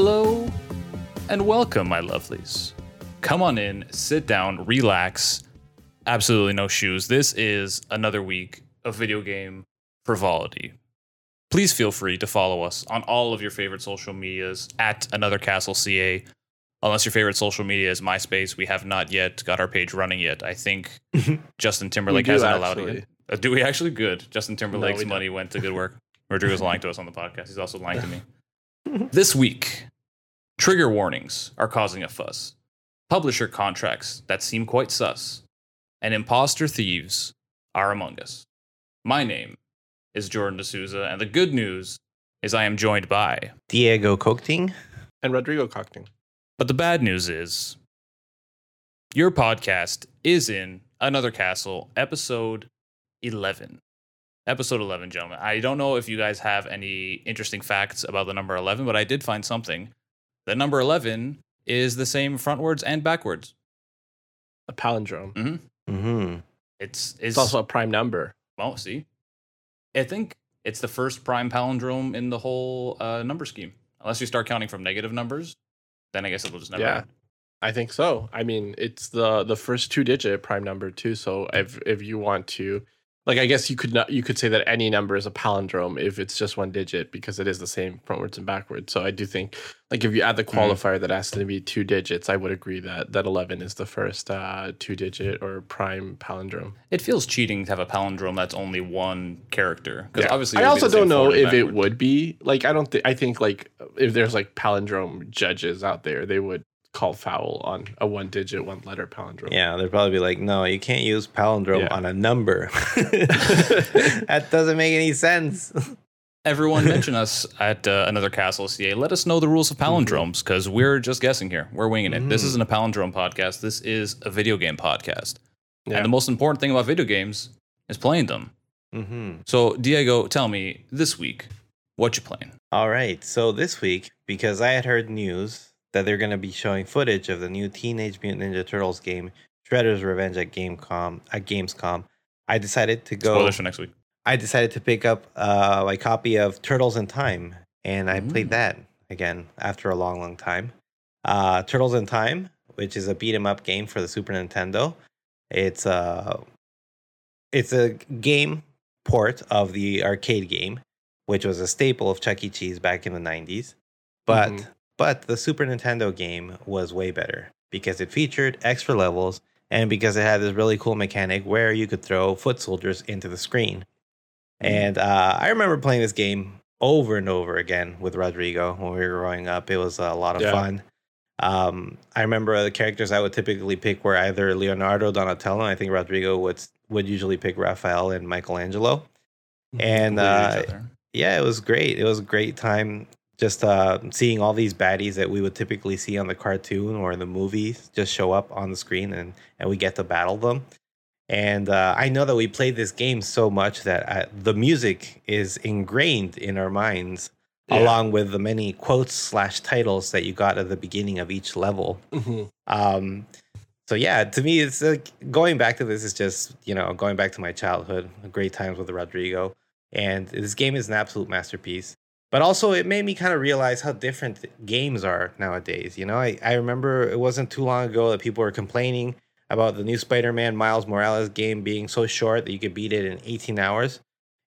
Hello and welcome, my lovelies. Come on in, sit down, relax. Absolutely no shoes. This is another week of video game frivolity. Please feel free to follow us on all of your favorite social medias at Another Castle CA. Unless your favorite social media is MySpace, we have not yet got our page running yet. I think Justin Timberlake do, hasn't allowed actually. it. yet. Uh, do we actually? Good. Justin Timberlake's we don't. money went to good work. Rodrigo's lying to us on the podcast. He's also lying to me. This week, trigger warnings are causing a fuss. Publisher contracts that seem quite sus. And imposter thieves are among us. My name is Jordan D'Souza, and the good news is I am joined by. Diego Cochting. and Rodrigo Cockting. But the bad news is your podcast is in Another Castle, episode 11. Episode 11, gentlemen. I don't know if you guys have any interesting facts about the number 11, but I did find something. The number 11 is the same frontwards and backwards. A palindrome. Mm-hmm. It's, it's, It's also a prime number. well, see, I think it's the first prime palindrome in the whole uh, number scheme. Unless you start counting from negative numbers, then I guess it'll just never Yeah. end. I think so. I mean, it's the the first two digit prime number too. So if if you want to, like, I guess you could not you could say that any number is a palindrome if it's just one digit because it is the same frontwards and backwards. So I do think, like, if you add the Mhm. qualifier that has to be two digits, I would agree that that eleven is the first uh, two digit or prime palindrome. It feels cheating to have a palindrome that's only one character. Because Yeah. obviously, I it would be also don't know if it would be like I don't think I think like if there's like palindrome judges out there, they would call foul on a one digit, one letter palindrome. Yeah, they'd probably be like, no, you can't use palindrome Yeah. on a number. that doesn't make any sense. Everyone mention us at uh, another Castle CA. Let us know the rules of palindromes because we're just guessing here. We're winging it. This Mhm. isn't a palindrome podcast. This is a video game podcast. Yeah. And the most important thing about video games is playing them. hmm So, Diego, tell me this week what you playing. All right. So this week, because I had heard news that they're going to be showing footage of the new Teenage Mutant Ninja Turtles game, Shredder's Revenge at Gamecom, at Gamescom, I decided to go. Spoilers for next week. I decided to pick up uh, my copy of Turtles in Time, and I played Mm. that again after a long, long time. Uh, Turtles in Time, which is a beat 'em up game for the Super Nintendo. It's a it's a game port of the arcade game, which was a staple of Chuck E. Cheese back in the '90s. But Mhm. But the Super Nintendo game was way better because it featured extra levels and because it had this really cool mechanic where you could throw foot soldiers into the screen. And uh, I remember playing this game over and over again with Rodrigo when we were growing up. It was a lot of Yeah. fun. Um, I remember the characters I would typically pick were either Leonardo, Donatello. and I think Rodrigo would would usually pick Raphael and Michelangelo. And uh, yeah, it was great. It was a great time just uh, seeing all these baddies that we would typically see on the cartoon or in the movies just show up on the screen and, and we get to battle them. And uh, I know that we played this game so much that uh, the music is ingrained in our minds, Yeah. along with the many quotes slash titles that you got at the beginning of each level. Mhm. Um, so yeah, to me, it's like going back to this is just you know going back to my childhood, great times with Rodrigo, and this game is an absolute masterpiece. But also, it made me kind of realize how different games are nowadays. You know, I, I remember it wasn't too long ago that people were complaining about the new Spider-Man Miles Morales game being so short that you could beat it in 18 hours.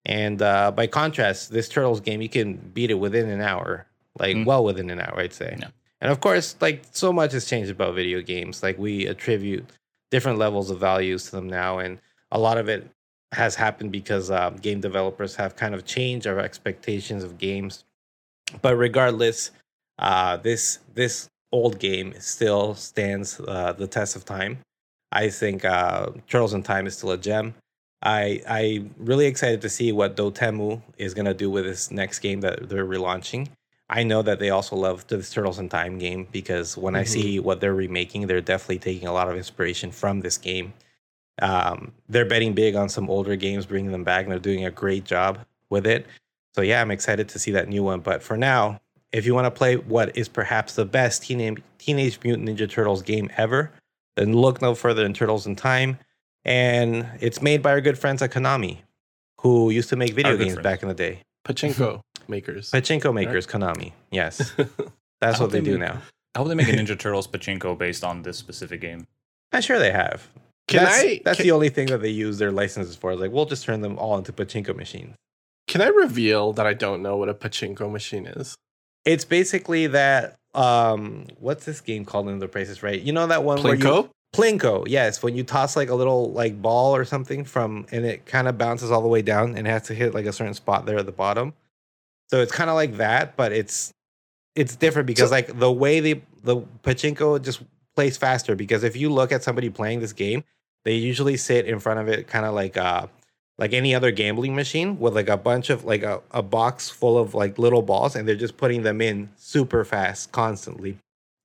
And uh, by contrast, this Turtles game you can beat it within an hour, like Mm. well within an hour, I'd say. Yeah. And of course, like so much has changed about video games. Like we attribute different levels of values to them now, and a lot of it has happened because um, game developers have kind of changed our expectations of games. But regardless, uh, this this old game still stands uh, the test of time. I think uh, Turtles in Time is still a gem. I I really excited to see what Dotemu is gonna do with this next game that they're relaunching. I know that they also love this Turtles in Time game because when I Mhm. see what they're remaking, they're definitely taking a lot of inspiration from this game. Um, they're betting big on some older games, bringing them back, and they're doing a great job with it. So yeah, I'm excited to see that new one. But for now, if you want to play what is perhaps the best Teenage Teenage Mutant Ninja Turtles game ever, then look no further than Turtles in Time. And it's made by our good friends at Konami, who used to make video games friends. back in the day. Pachinko makers. Pachinko makers, Konami. Yes. That's what they hope do make- now. I hope they make a Ninja Turtles pachinko based on this specific game. I'm sure they have. Can that's, I- That's can- the only thing that they use their licenses for. Like, we'll just turn them all into pachinko machines. Can I reveal that I don't know what a pachinko machine is? It's basically that. Um, what's this game called in the places? Right? You know that one where you Plinko? Plinko, yes. When you toss like a little like ball or something from, and it kind of bounces all the way down and has to hit like a certain spot there at the bottom. So it's kind of like that, but it's it's different because So- like the way the the pachinko just plays faster. Because if you look at somebody playing this game, they usually sit in front of it, kind of like uh like any other gambling machine with like a bunch of like a, a box full of like little balls, and they're just putting them in super fast constantly,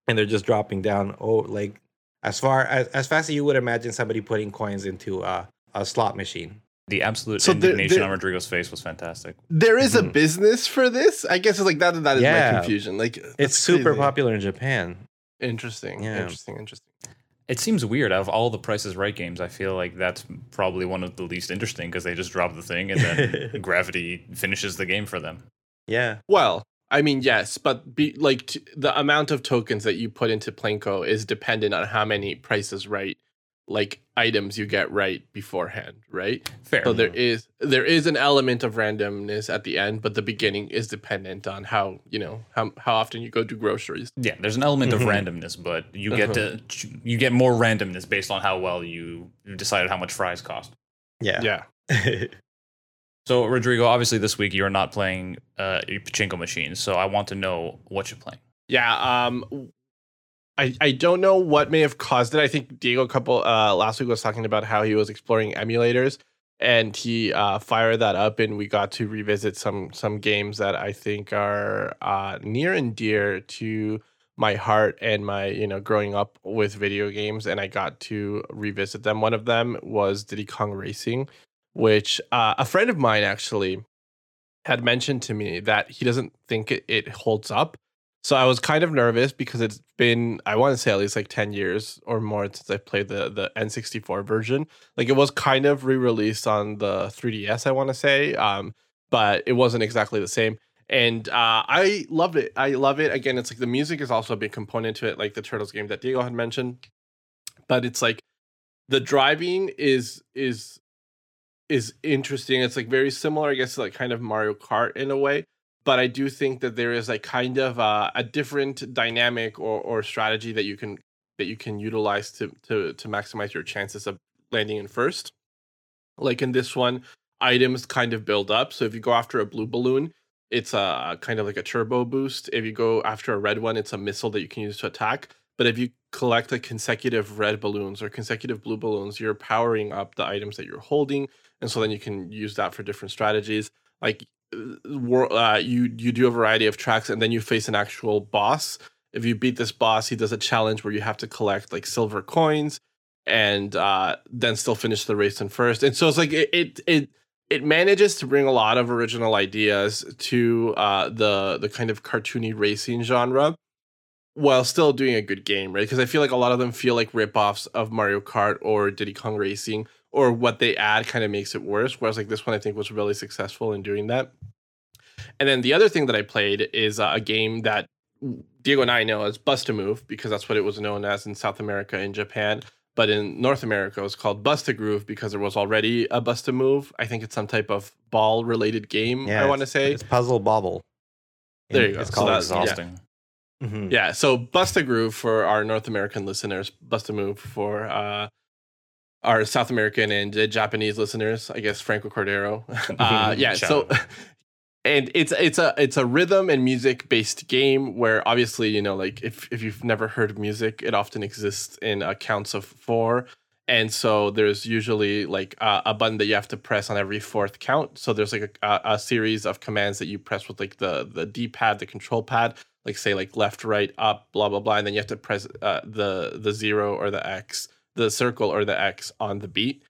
and they're just dropping down. Oh, like as far as as fast as you would imagine somebody putting coins into uh, a slot machine. The absolute So indignation there- on Rodrigo's face was fantastic. There is a Mhm. business for this. I guess it's like that. That is Yeah. my confusion. Like It's that's super crazy. popular in Japan. Interesting. Yeah. Interesting. Interesting. It seems weird. Out of all the Price Is Right games, I feel like that's probably one of the least interesting because they just drop the thing and then gravity finishes the game for them. Yeah, Well, I mean, yes, but be, like t- the amount of tokens that you put into Plinko is dependent on how many prices right, like items you get right beforehand, right? Fair. So there is there is an element of randomness at the end, but the beginning is dependent on how you know how how often you go do groceries. yeah, there's an element Mhm. of randomness, but you get to you get more randomness based on how well you you decided how much fries cost. yeah, Yeah. So Rodrigo, obviously this week you're not playing uh, a pachinko machine, so I want to know what you're playing. Yeah, um I I don't know what may have caused it. I think Diego couple uh last week was talking about how he was exploring emulators and he uh fired that up and we got to revisit some some games that I think are uh near and dear to my heart and my you know growing up with video games and I got to revisit them. One of them was Diddy Kong Racing, which uh, a friend of mine actually had mentioned to me that he doesn't think it, it holds up. So I was kind of nervous because it's been I want to say at least like 10 years or more since I played the the N64 version. Like it was kind of re-released on the 3DS I want to say. Um but it wasn't exactly the same. And uh, I loved it. I love it. Again, it's like the music is also a big component to it, like the Turtles game that Diego had mentioned. But it's like the driving is is is interesting. It's like very similar, I guess, to like kind of Mario Kart in a way. But I do think that there is a kind of uh, a different dynamic or, or strategy that you can that you can utilize to to to maximize your chances of landing in first. Like in this one, items kind of build up. So if you go after a blue balloon, it's a kind of like a turbo boost. If you go after a red one, it's a missile that you can use to attack. But if you collect like consecutive red balloons or consecutive blue balloons, you're powering up the items that you're holding, and so then you can use that for different strategies. Like uh, you you do a variety of tracks, and then you face an actual boss. If you beat this boss, he does a challenge where you have to collect like silver coins, and uh, then still finish the race in first. And so it's like it it it, it manages to bring a lot of original ideas to uh, the the kind of cartoony racing genre while still doing a good game, right? Because I feel like a lot of them feel like ripoffs of Mario Kart or Diddy Kong Racing, or what they add kind of makes it worse. Whereas like this one, I think was really successful in doing that. And then the other thing that I played is uh, a game that Diego and I know as Bust a Move because that's what it was known as in South America and Japan. But in North America, it was called Bust a Groove because there was already a Bust a Move. I think it's some type of ball related game. I want to say. it's Puzzle Bobble. There And you go. It's So called yeah. Exhausting. Mhm. Yeah, so Bust a Groove for our North American listeners, Bust a Move for uh, our South American and uh, Japanese listeners, I guess Franco Cordero. Uh, yeah, so and it's it's a it's a rhythm and music based game where obviously you know like if if you've never heard of music, it often exists in uh, counts of four. And so there's usually like uh, a button that you have to press on every fourth count. So there's like a, a, a series of commands that you press with like the the D pad, the control pad, like say like left, right, up, blah blah blah, and then you have to press uh, the the zero or the X, the circle or the X on the beat.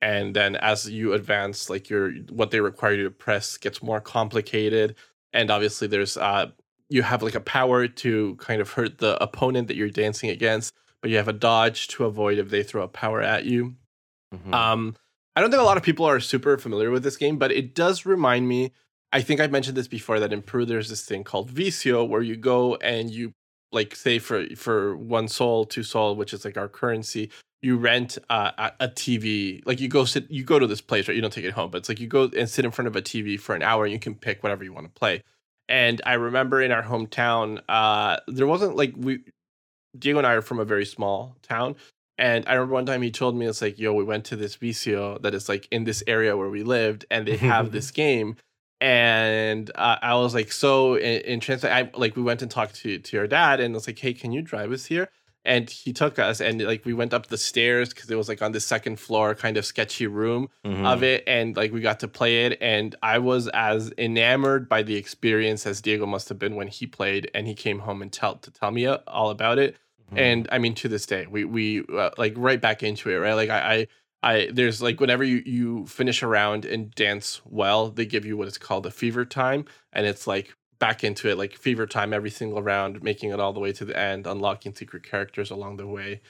And then as you advance, like your what they require you to press gets more complicated. And obviously there's uh you have like a power to kind of hurt the opponent that you're dancing against, but you have a dodge to avoid if they throw a power at you. Mhm. Um, I don't think a lot of people are super familiar with this game, but it does remind me I think I mentioned this before that in Peru there's this thing called vicio where you go and you like say for for one sol, two sol, which is like our currency, you rent uh, a, TV. Like you go sit, you go to this place, right? You don't take it home, but it's like you go and sit in front of a TV for an hour, and you can pick whatever you want to play. And I remember in our hometown, uh, there wasn't like we, Diego and I are from a very small town, and I remember one time he told me it's like, yo, we went to this vicio that is like in this area where we lived, and they have this game. And uh, I was like, so in, in translate, I like we went and talked to to your dad, and it's like, hey, can you drive us here? And he took us, and like we went up the stairs because it was like on the second floor, kind of sketchy room Mhm. of it, and like we got to play it, and I was as enamored by the experience as Diego must have been when he played, and he came home and tell to tell me uh, all about it Mhm. and I mean to this day we we uh, like right back into it right like I, I I there's like whenever you you finish a round and dance well they give you what is called a fever time and it's like back into it like fever time every single round making it all the way to the end unlocking secret characters along the way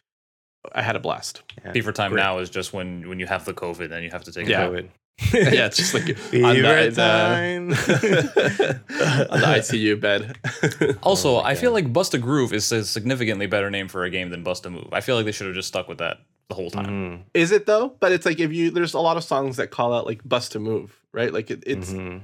I had a blast Yeah. Fever time Great. now is just when when you have the COVID and you have to take Yeah. COVID. yeah it's just like on Fever the, time. the, on the ICU bed Also, Oh my I feel like Bust a Groove is a significantly better name for a game than Bust a Move. I feel like they should have just stuck with that the whole time. Mhm. is it though but it's like if you there's a lot of songs that call out like bust a move right like it, it's Mhm.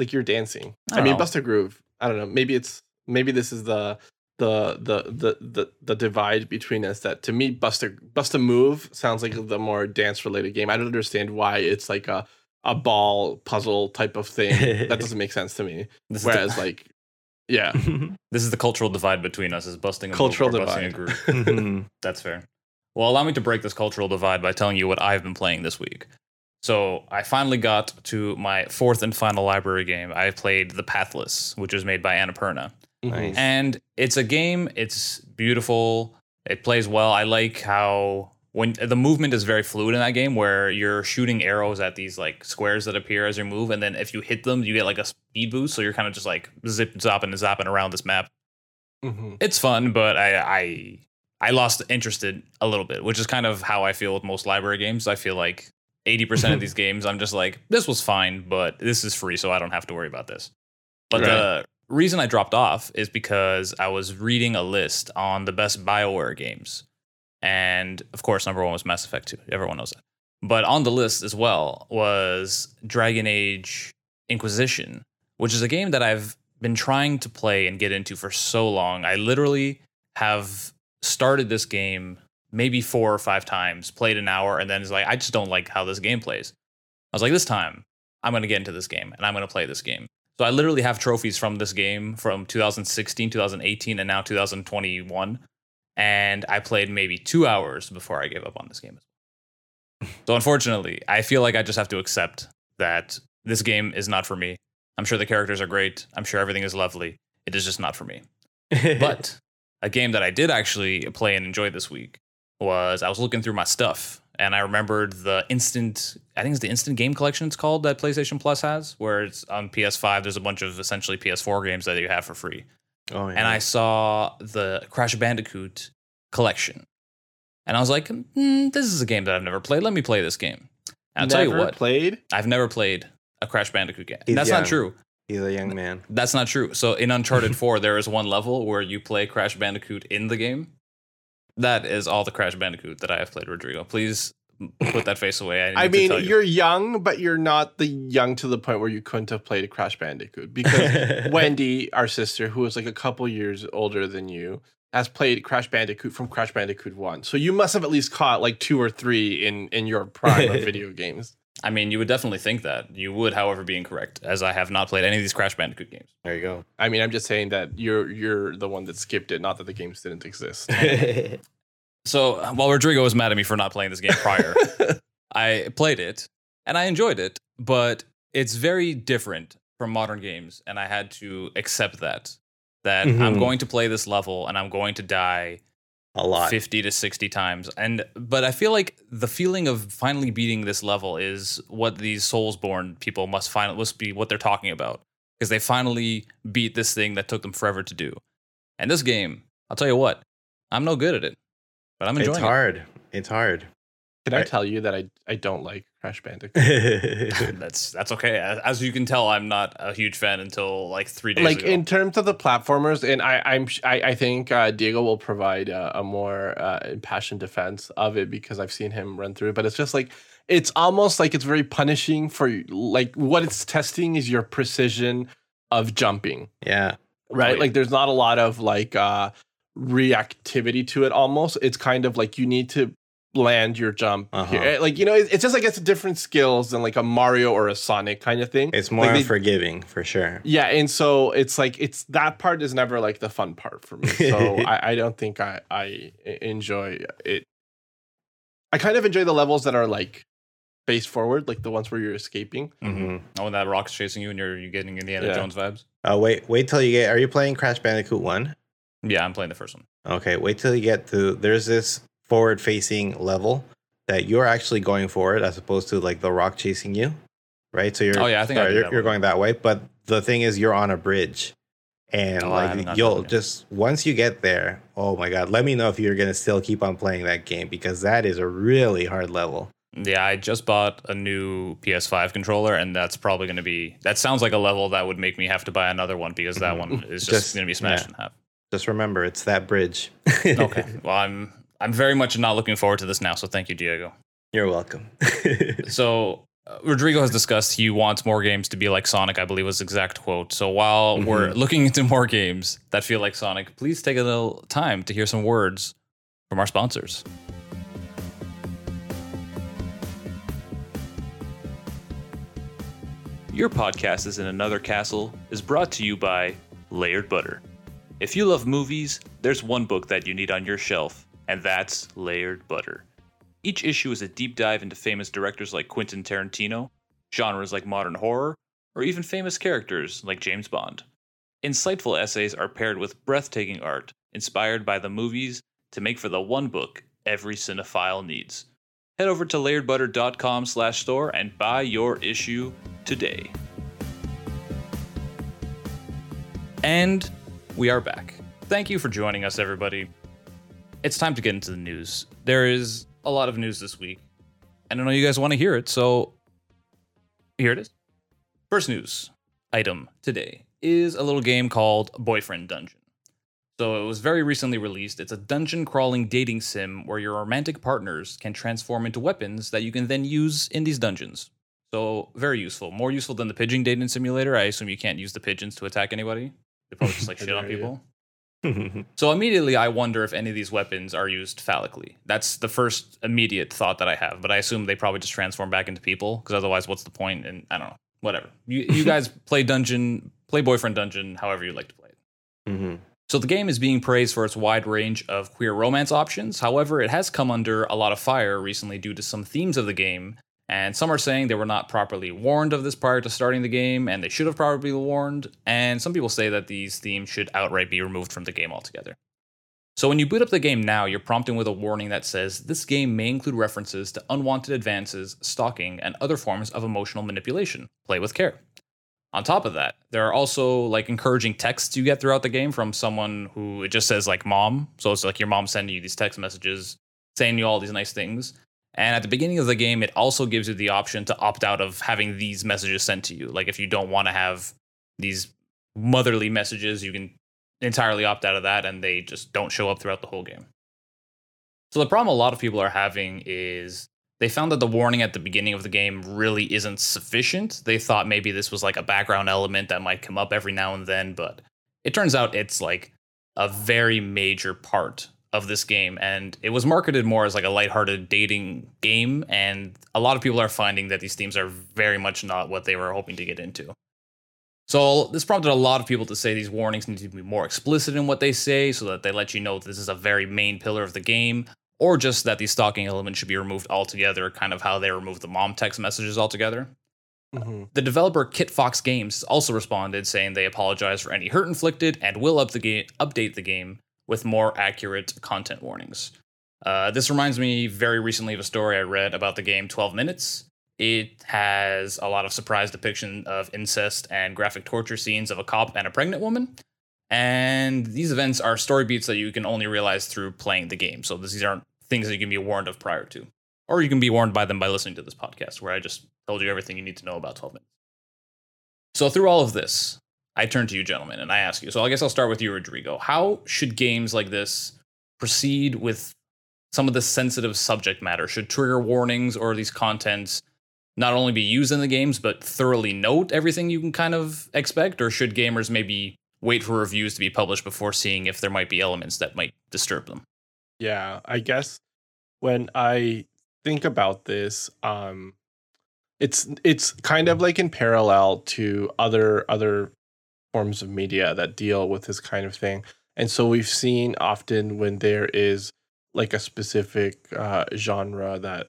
Like you're dancing. I I, mean, know. bust a groove. I don't know. Maybe it's maybe this is the the the the the, the divide between us. That to me, bust a bust a move sounds like the more dance related game. I don't understand why it's like a a ball puzzle type of thing. that doesn't make sense to me. This, Whereas is the, like, yeah, this is the cultural divide between us: is busting a cultural move or busting a divide. groove. Mhm. That's fair. Well, allow me to break this cultural divide by telling you what I've been playing this week. So I finally got to my fourth and final library game. I played The Pathless, which was made by Annapurna. Nice. And it's a game, it's beautiful, it plays well. I like how when the movement is very fluid in that game where you're shooting arrows at these like squares that appear as you move and then if you hit them you get like a speed boost so you're kind of just like zip zopping and zapping around this map Mhm. it's fun, but I I I lost interest in a little bit, which is kind of how I feel with most library games. I feel like 80% of these games I'm just like this was fine, but this is free so I don't have to worry about this. But the reason I dropped off is because I was reading a list on the best BioWare games. And of course, number 1 was Mass Effect 2. Everyone knows that. But on the list as well was Dragon Age Inquisition, which is a game that I've been trying to play and get into for so long. I literally have started this game maybe four or five times, played an hour, and then it's like, I just don't like how this game plays. I was like, this time I'm going to get into this game and I'm going to play this game. So I literally have trophies from this game from 2016, 2018, and now 2021. And I played maybe two hours before I gave up on this game. So unfortunately, I feel like I just have to accept that this game is not for me. I'm sure the characters are great. I'm sure everything is lovely. It is just not for me. But a game that I did actually play and enjoy this week was I was looking through my stuff and I remembered the instant, I think it's the instant game collection it's called that PlayStation Plus has, where it's on PS5. There's a bunch of essentially PS4 games that you have for free. oh, yeah. And I saw the Crash Bandicoot collection. And I was like, mm, this is a game that I've never played. Let me play this game. And I'll tell you what, played. I've never played a Crash Bandicoot game. He's That's young. not true. He's a young man. That's not true. So in Uncharted 4, there is one level where you play Crash Bandicoot in the game. That is all the Crash Bandicoot that I have played, Rodrigo. Please put that face away. I, need I to mean, you. you're young, but you're not the young to the point where you couldn't have played a Crash Bandicoot because Wendy, our sister, who is like a couple years older than you, has played Crash Bandicoot from Crash Bandicoot 1. So you must have at least caught like two or three in in your prime of video games. I mean, you would definitely think that. You would, however, be incorrect, as I have not played any of these Crash Bandicoot games. There you go. I mean, I'm just saying that you're you're the one that skipped it, not that the games didn't exist. So while Rodrigo was mad at me for not playing this game prior, I played it and I enjoyed it, but it's very different from modern games, and I had to accept that. That I'm Mhm. going to play this level and I'm going to die a lot. 50 to 60 times and but i feel like the feeling of finally beating this level is what these soulsborne people must finally must be what they're talking about because they finally beat this thing that took them forever to do and this game i'll tell you what i'm no good at it but i'm enjoying It's hard. It's hard. Can I tell you that I I don't like Crash Bandicoot? That's that's okay. As, as you can tell, I'm not a huge fan until like three days like ago. in terms of the platformers, and I I'm I, I think uh, Diego will provide uh, a more uh, impassioned defense of it because I've seen him run through. it. But it's just like it's almost like it's very punishing for. Like what it's testing is your precision of jumping. yeah. right? Oh, yeah. Like there's not a lot of like uh reactivity to it almost. It's kind of like you need to land your jump Uh-huh. here. Like you know, it's just like it's different skills than like a Mario or a Sonic kind of thing. It's more Like, they- forgiving for sure. yeah, and so it's like it's that part is never like the fun part for me. So I, I don't think I I enjoy it. I kind of enjoy the levels that are like face forward, like the ones where you're escaping. hmm oh, when that rock's chasing you and you're you're getting Indiana Yeah. Jones vibes. Uh, wait, wait till you get. Are you playing Crash Bandicoot One? Yeah, I'm playing the first one. Okay, wait till you get to. There's this forward-facing level that you're actually going forward, as opposed to like the rock chasing you, right? So you're. Oh, yeah, I think sorry, did you're, you're going that way, but the thing is, you're on a bridge, and Oh, like you'll just once you get there. Oh my god! Let me know if you're gonna still keep on playing that game because that is a really hard level. Yeah, I just bought a new PS5 controller, and that's probably going to be. That sounds like a level that would make me have to buy another one because that one is just, Just- going to be smashed yeah. in half. Just remember, it's that bridge. Okay, well, I'm I'm very much not looking forward to this now. So thank you, Diego. You're welcome. So uh, Rodrigo has discussed he wants more games to be like Sonic, I believe was his exact quote. So while we're looking into more games that feel like Sonic, please take a little time to hear some words from our sponsors. Your podcast is in another castle is brought to you by Layered Butter. If you love movies, there's one book that you need on your shelf, and that's Layered Butter. Each issue is a deep dive into famous directors like Quentin Tarantino, genres like modern horror, or even famous characters like James Bond. Insightful essays are paired with breathtaking art, inspired by the movies, to make for the one book every cinephile needs. Head over to layeredbutter.com slash store and buy your issue today. And we are back. Thank you for joining us, everybody. It's time to get into the news. There is a lot of news this week, and I know you guys want to hear it, so here it is. First news item today is a little game called Boyfriend Dungeon. So it was very recently released. It's a dungeon crawling dating sim where your romantic partners can transform into weapons that you can then use in these dungeons. So very useful, more useful than the pigeon dating simulator. I assume you can't use the pigeons to attack anybody. They probably just like shit on people. So immediately I wonder if any of these weapons are used phallically. That's the first immediate thought that I have, but I assume they probably just transform back into people because otherwise what's the point? And I don't know. Whatever. You you guys play dungeon, play boyfriend dungeon, however you like to play it. Mhm. So the game is being praised for its wide range of queer romance options. However, it has come under a lot of fire recently due to some themes of the game, and some are saying they were not properly warned of this prior to starting the game, and they should have probably been warned. And some people say that these themes should outright be removed from the game altogether. So when you boot up the game now, you're prompted with a warning that says this game may include references to unwanted advances, stalking, and other forms of emotional manipulation. Play with care. On top of that, there are also like encouraging texts you get throughout the game from someone who it just says like mom. So it's like your mom sending you these text messages saying you all these nice things. And at the beginning of the game, it also gives you the option to opt out of having these messages sent to you. Like if you don't want to have these motherly messages, you can entirely opt out of that and they just don't show up throughout the whole game. So the problem a lot of people are having is they found that the warning at the beginning of the game really isn't sufficient. They thought maybe this was like a background element that might come up every now and then, but it turns out it's like a very major part of this game and it was marketed more as like a lighthearted dating game and a lot of people are finding that these themes are very much not what they were hoping to get into. So this prompted a lot of people to say these warnings need to be more explicit in what they say so that they let you know this is a very main pillar of the game or just that the stalking element should be removed altogether, kind of how they removed the mom text messages altogether. Mhm. The developer Kitfox Games also responded saying they apologize for any hurt inflicted and will up the ga- update the game with more accurate content warnings. Uh, this reminds me very recently of a story I read about the game 12 Minutes. It has a lot of surprise depiction of incest and graphic torture scenes of a cop and a pregnant woman. And these events are story beats that you can only realize through playing the game. So these aren't things that you can be warned of prior to. or you can be warned by them by listening to this podcast, where I just told you everything you need to know about 12 minutes. So, through all of this, I turn to you, gentlemen, and I ask you. So, I guess I'll start with you, Rodrigo. How should games like this proceed with some of the sensitive subject matter? Should trigger warnings or these contents not only be used in the games, but thoroughly note everything you can kind of expect? Or should gamers maybe wait for reviews to be published before seeing if there might be elements that might disturb them? Yeah, I guess when I think about this, um, it's it's kind of like in parallel to other other forms of media that deal with this kind of thing. And so we've seen often when there is like a specific uh, genre that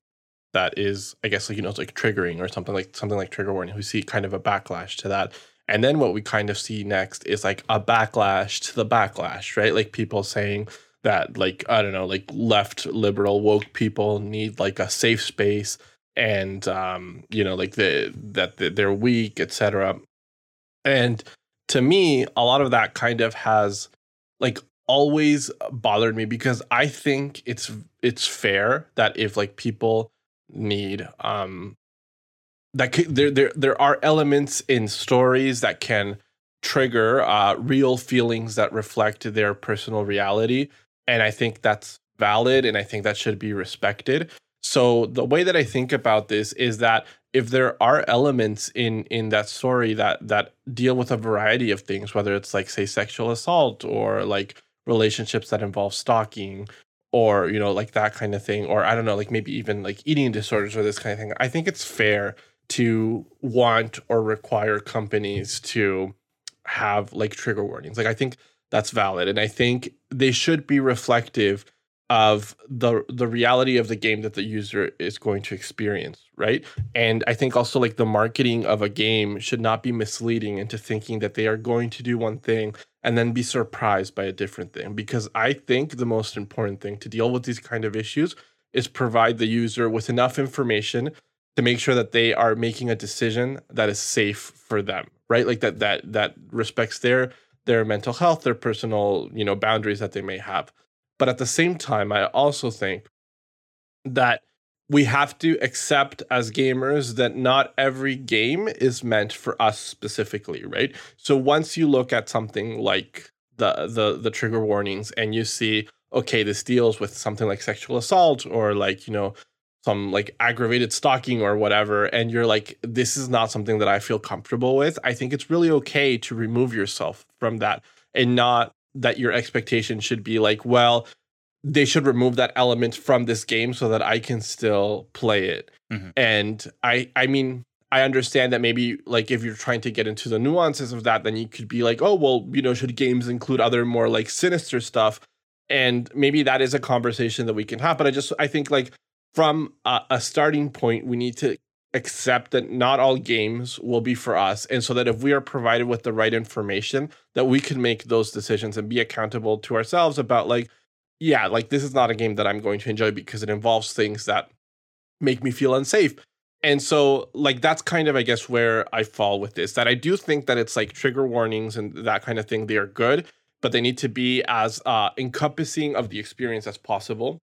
that is, I guess, like you know, it's like triggering or something like something like trigger warning. We see kind of a backlash to that, and then what we kind of see next is like a backlash to the backlash, right? Like people saying that, like I don't know, like left liberal woke people need like a safe space, and um, you know, like the that they're weak, etc. And to me, a lot of that kind of has like always bothered me because I think it's it's fair that if like people need um that there there there are elements in stories that can trigger uh real feelings that reflect their personal reality and I think that's valid and I think that should be respected. So the way that I think about this is that if there are elements in in that story that that deal with a variety of things whether it's like say sexual assault or like relationships that involve stalking or you know like that kind of thing or i don't know like maybe even like eating disorders or this kind of thing i think it's fair to want or require companies to have like trigger warnings. Like i think that's valid and i think they should be reflective of the the reality of the game that the user is going to experience right? And i think also like the marketing of a game should not be misleading into thinking that they are going to do one thing and then be surprised by a different thing. Because i think the most important thing to deal with these kind of issues is provide the user with enough information to make sure that they are making a decision that is safe for them right? Like that that that respects their their mental health their personal you know boundaries that they may have but at the same time, I also think that we have to accept as gamers that not every game is meant for us specifically, right? So once you look at something like the the the trigger warnings and you see, okay, this deals with something like sexual assault or like, you know, some like aggravated stalking or whatever and you're like this is not something that I feel comfortable with, I think it's really okay to remove yourself from that and not that your expectation should be like, well, they should remove that element from this game so that I can still play it. Mm-hmm. And I I mean, I understand that maybe like if you're trying to get into the nuances of that, then you could be like, oh well, you know, should games include other more like sinister stuff? And maybe that is a conversation that we can have. But I just I think like from a, a starting point, we need to accept that not all games will be for us and so that if we are provided with the right information that we can make those decisions and be accountable to ourselves about like yeah like this is not a game that i'm going to enjoy because it involves things that make me feel unsafe. And so like that's kind of i guess where i fall with this that i do think that it's like trigger warnings and that kind of thing they are good but they need to be as uh, encompassing of the experience as possible.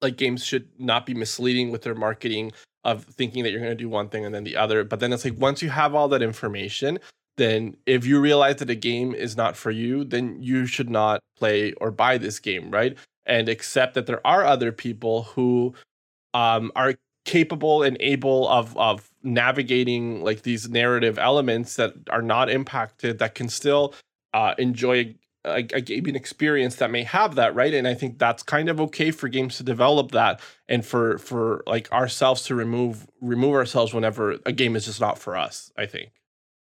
Like games should not be misleading with their marketing of thinking that you're going to do one thing and then the other. But then it's like once you have all that information, then if you realize that a game is not for you, then you should not play or buy this game, right? And accept that there are other people who um, are capable and able of of navigating like these narrative elements that are not impacted that can still uh, enjoy a, a, gaming experience that may have that right and i think that's kind of okay for games to develop that and for for like ourselves to remove remove ourselves whenever a game is just not for us i think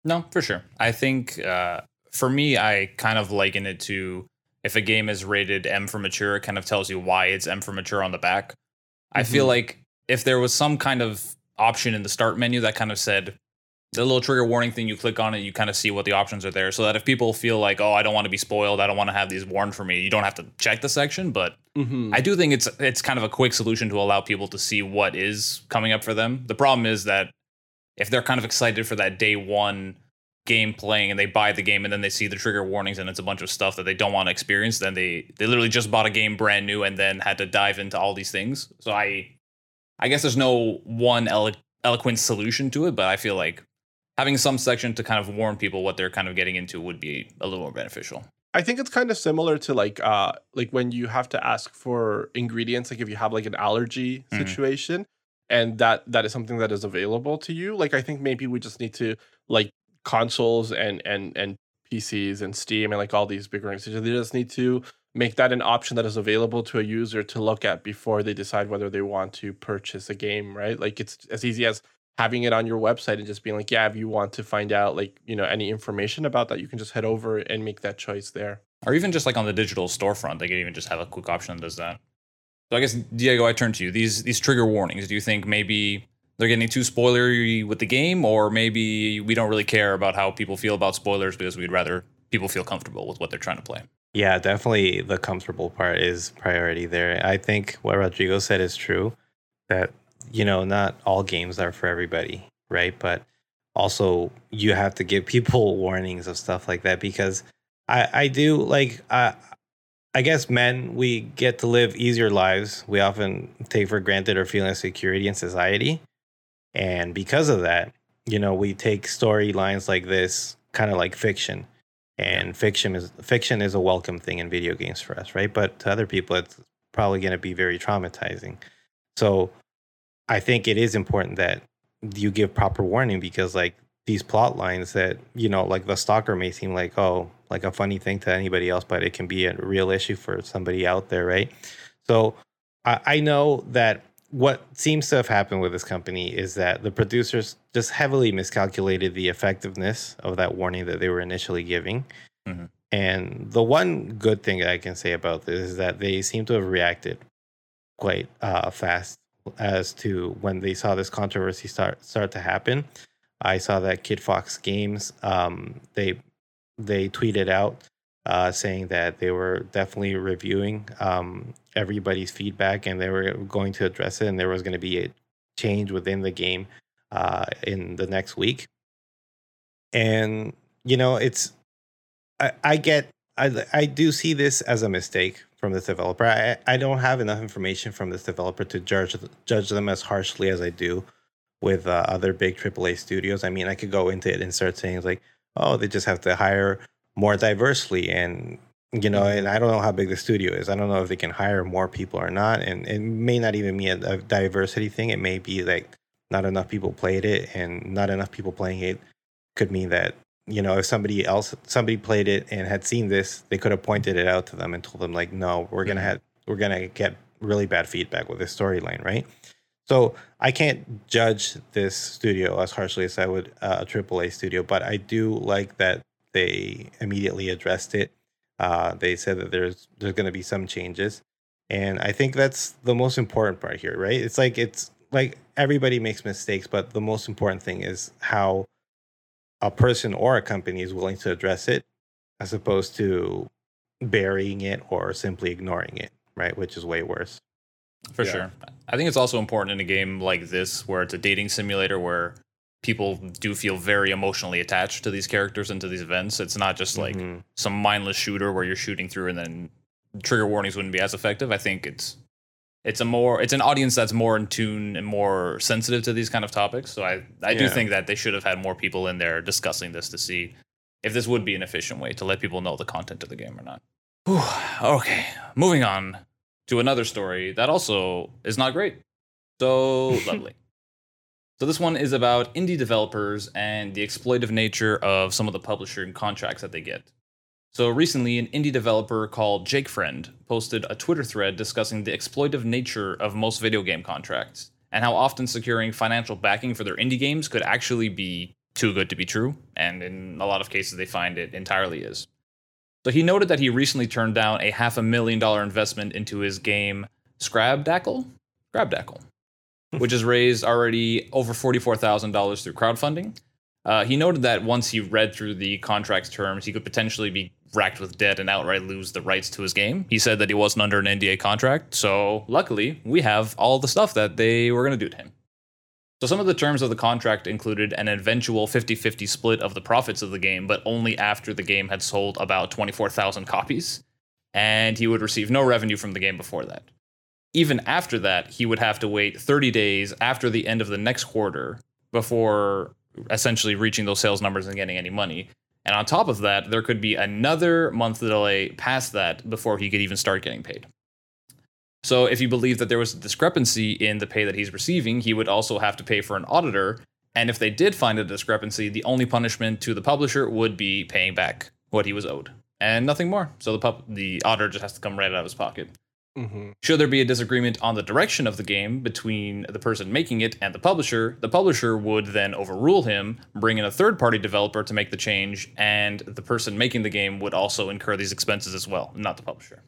no for sure i think uh for me i kind of liken it to if a game is rated m for mature it kind of tells you why it's m for mature on the back mm-hmm. i feel mm-hmm. like if there was some kind of option in the start menu that kind of said the little trigger warning thing you click on it you kind of see what the options are there. So that if people feel like oh i don't want to be spoiled i don't want to have these warned for me you don't have to check the section but mm-hmm. i do think it's it's kind of a quick solution to allow people to see what is coming up for them. The problem is that if they're kind of excited for that day one game playing and they buy the game and then they see the trigger warnings and it's a bunch of stuff that they don't want to experience then they they literally just bought a game brand new and then had to dive into all these things. So i I guess there's no one elo- eloquent solution to it, but I feel like having some section to kind of warn people what they're kind of getting into would be a little more beneficial. I think it's kind of similar to like uh like when you have to ask for ingredients, like if you have like an allergy Mhm. situation and that that is something that is available to you. Like I think maybe we just need to like consoles and and and PCs and Steam and like all these big organizations, they just need to make that an option that is available to a user to look at before they decide whether they want to purchase a game, right? Like it's as easy as having it on your website and just being like, yeah, if you want to find out like, you know, any information about that, you can just head over and make that choice there. Or even just like on the digital storefront, they could even just have a quick option that does that. So I guess Diego, I turn to you. These these trigger warnings. Do you think maybe they're getting too spoilery with the game, or maybe we don't really care about how people feel about spoilers because we'd rather people feel comfortable with what they're trying to play? Yeah, definitely the comfortable part is priority there. I think what Rodrigo said is true that, you know, not all games are for everybody, right? But also you have to give people warnings of stuff like that because I, I do like, uh, I guess men, we get to live easier lives. We often take for granted our feeling of security in society. And because of that, you know, we take storylines like this kind of like fiction and fiction is fiction is a welcome thing in video games for us right but to other people it's probably going to be very traumatizing so i think it is important that you give proper warning because like these plot lines that you know like the stalker may seem like oh like a funny thing to anybody else but it can be a real issue for somebody out there right so i, I know that what seems to have happened with this company is that the producers just heavily miscalculated the effectiveness of that warning that they were initially giving. Mhm. And the one good thing I can say about this is that they seem to have reacted quite uh, fast as to when they saw this controversy start start to happen. I saw that Kitfox Games um, they they tweeted out uh, saying that they were definitely reviewing um, everybody's feedback and they were going to address it and there was going to be a change within the game uh, in the next week. And you know, it's I, I get I I do see this as a mistake from this developer. I I don't have enough information from this developer to judge judge them as harshly as I do with uh, other big AAA studios. I mean, I could go into it and start saying like, oh, they just have to hire more diversely and you know and i don't know how big the studio is i don't know if they can hire more people or not and it may not even be a, a diversity thing it may be like not enough people played it and not enough people playing it could mean that you know if somebody else somebody played it and had seen this they could have pointed it out to them and told them like no we're gonna have we're gonna get really bad feedback with this storyline right? So i can't judge this studio as harshly as i would uh, a aaa studio but i do like that they immediately addressed it. Uh, they said that there's there's going to be some changes and i think that's the most important part here right? It's like it's like everybody makes mistakes but the most important thing is how a person or a company is willing to address it as opposed to burying it or simply ignoring it right which is way worse For Yeah. sure. I think it's also important in a game like this where it's a dating simulator where people do feel very emotionally attached to these characters and to these events. It's not just like Mhm. some mindless shooter where you're shooting through and then trigger warnings wouldn't be as effective. I think it's it's a more it's an audience that's more in tune and more sensitive to these kind of topics. So I I do Yeah. think that they should have had more people in there discussing this to see if this would be an efficient way to let people know the content of the game or not. Whew. Okay, moving on to another story that also is not great. So lovely. So this one is about indie developers and the exploitive nature of some of the publisher contracts that they get. So recently, an indie developer called Jake Friend posted a Twitter thread discussing the exploitive nature of most video game contracts and how often securing financial backing for their indie games could actually be too good to be true, and in a lot of cases, they find it entirely is. So he noted that he recently turned down a half a million dollar investment into his game Scrabdackle, Scrabdackle, which has raised already over forty-four thousand dollars through crowdfunding. Uh, he noted that once he read through the contract's terms, he could potentially be racked with debt and outright lose the rights to his game. He said that he wasn't under an NDA contract, so luckily we have all the stuff that they were going to do to him. So some of the terms of the contract included an eventual 50-50 split of the profits of the game, but only after the game had sold about 24,000 copies, and he would receive no revenue from the game before that. even after that, he would have to wait 30 days after the end of the next quarter before essentially reaching those sales numbers and getting any money. And on top of that, there could be another month delay past that before he could even start getting paid. So if you believe that there was a discrepancy in the pay that he's receiving, he would also have to pay for an auditor. And if they did find a discrepancy, the only punishment to the publisher would be paying back what he was owed and nothing more. So the pub- the auditor just has to come right out of his pocket. Mm-hmm. Should there be a disagreement on the direction of the game between the person making it and the publisher, the publisher would then overrule him, bring in a third party developer to make the change, and the person making the game would also incur these expenses as well, not the publisher.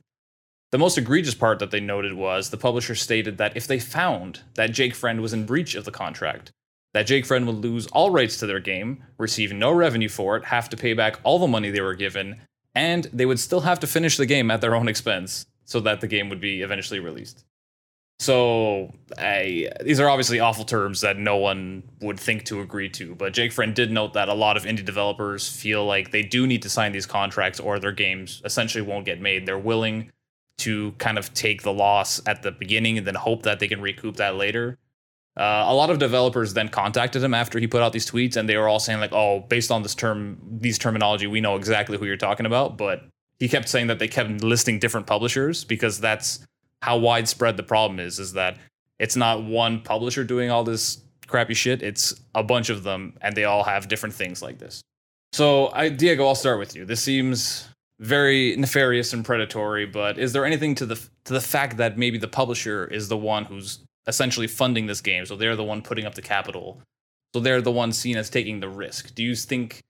The most egregious part that they noted was the publisher stated that if they found that Jake Friend was in breach of the contract, that Jake Friend would lose all rights to their game, receive no revenue for it, have to pay back all the money they were given, and they would still have to finish the game at their own expense so that the game would be eventually released. So I, these are obviously awful terms that no one would think to agree to. But Jake Friend did note that a lot of indie developers feel like they do need to sign these contracts or their games essentially won't get made. They're willing to kind of take the loss at the beginning and then hope that they can recoup that later. Uh, a lot of developers then contacted him after he put out these tweets, and they were all saying like, "Oh, based on this term, these terminology, we know exactly who you're talking about." But he kept saying that they kept listing different publishers because that's how widespread the problem is. Is that it's not one publisher doing all this crappy shit; it's a bunch of them, and they all have different things like this. So, I, Diego, I'll start with you. This seems very nefarious and predatory, but is there anything to the to the fact that maybe the publisher is the one who's essentially funding this game. So they're the one putting up the capital. So they're the one seen as taking the risk. Do you think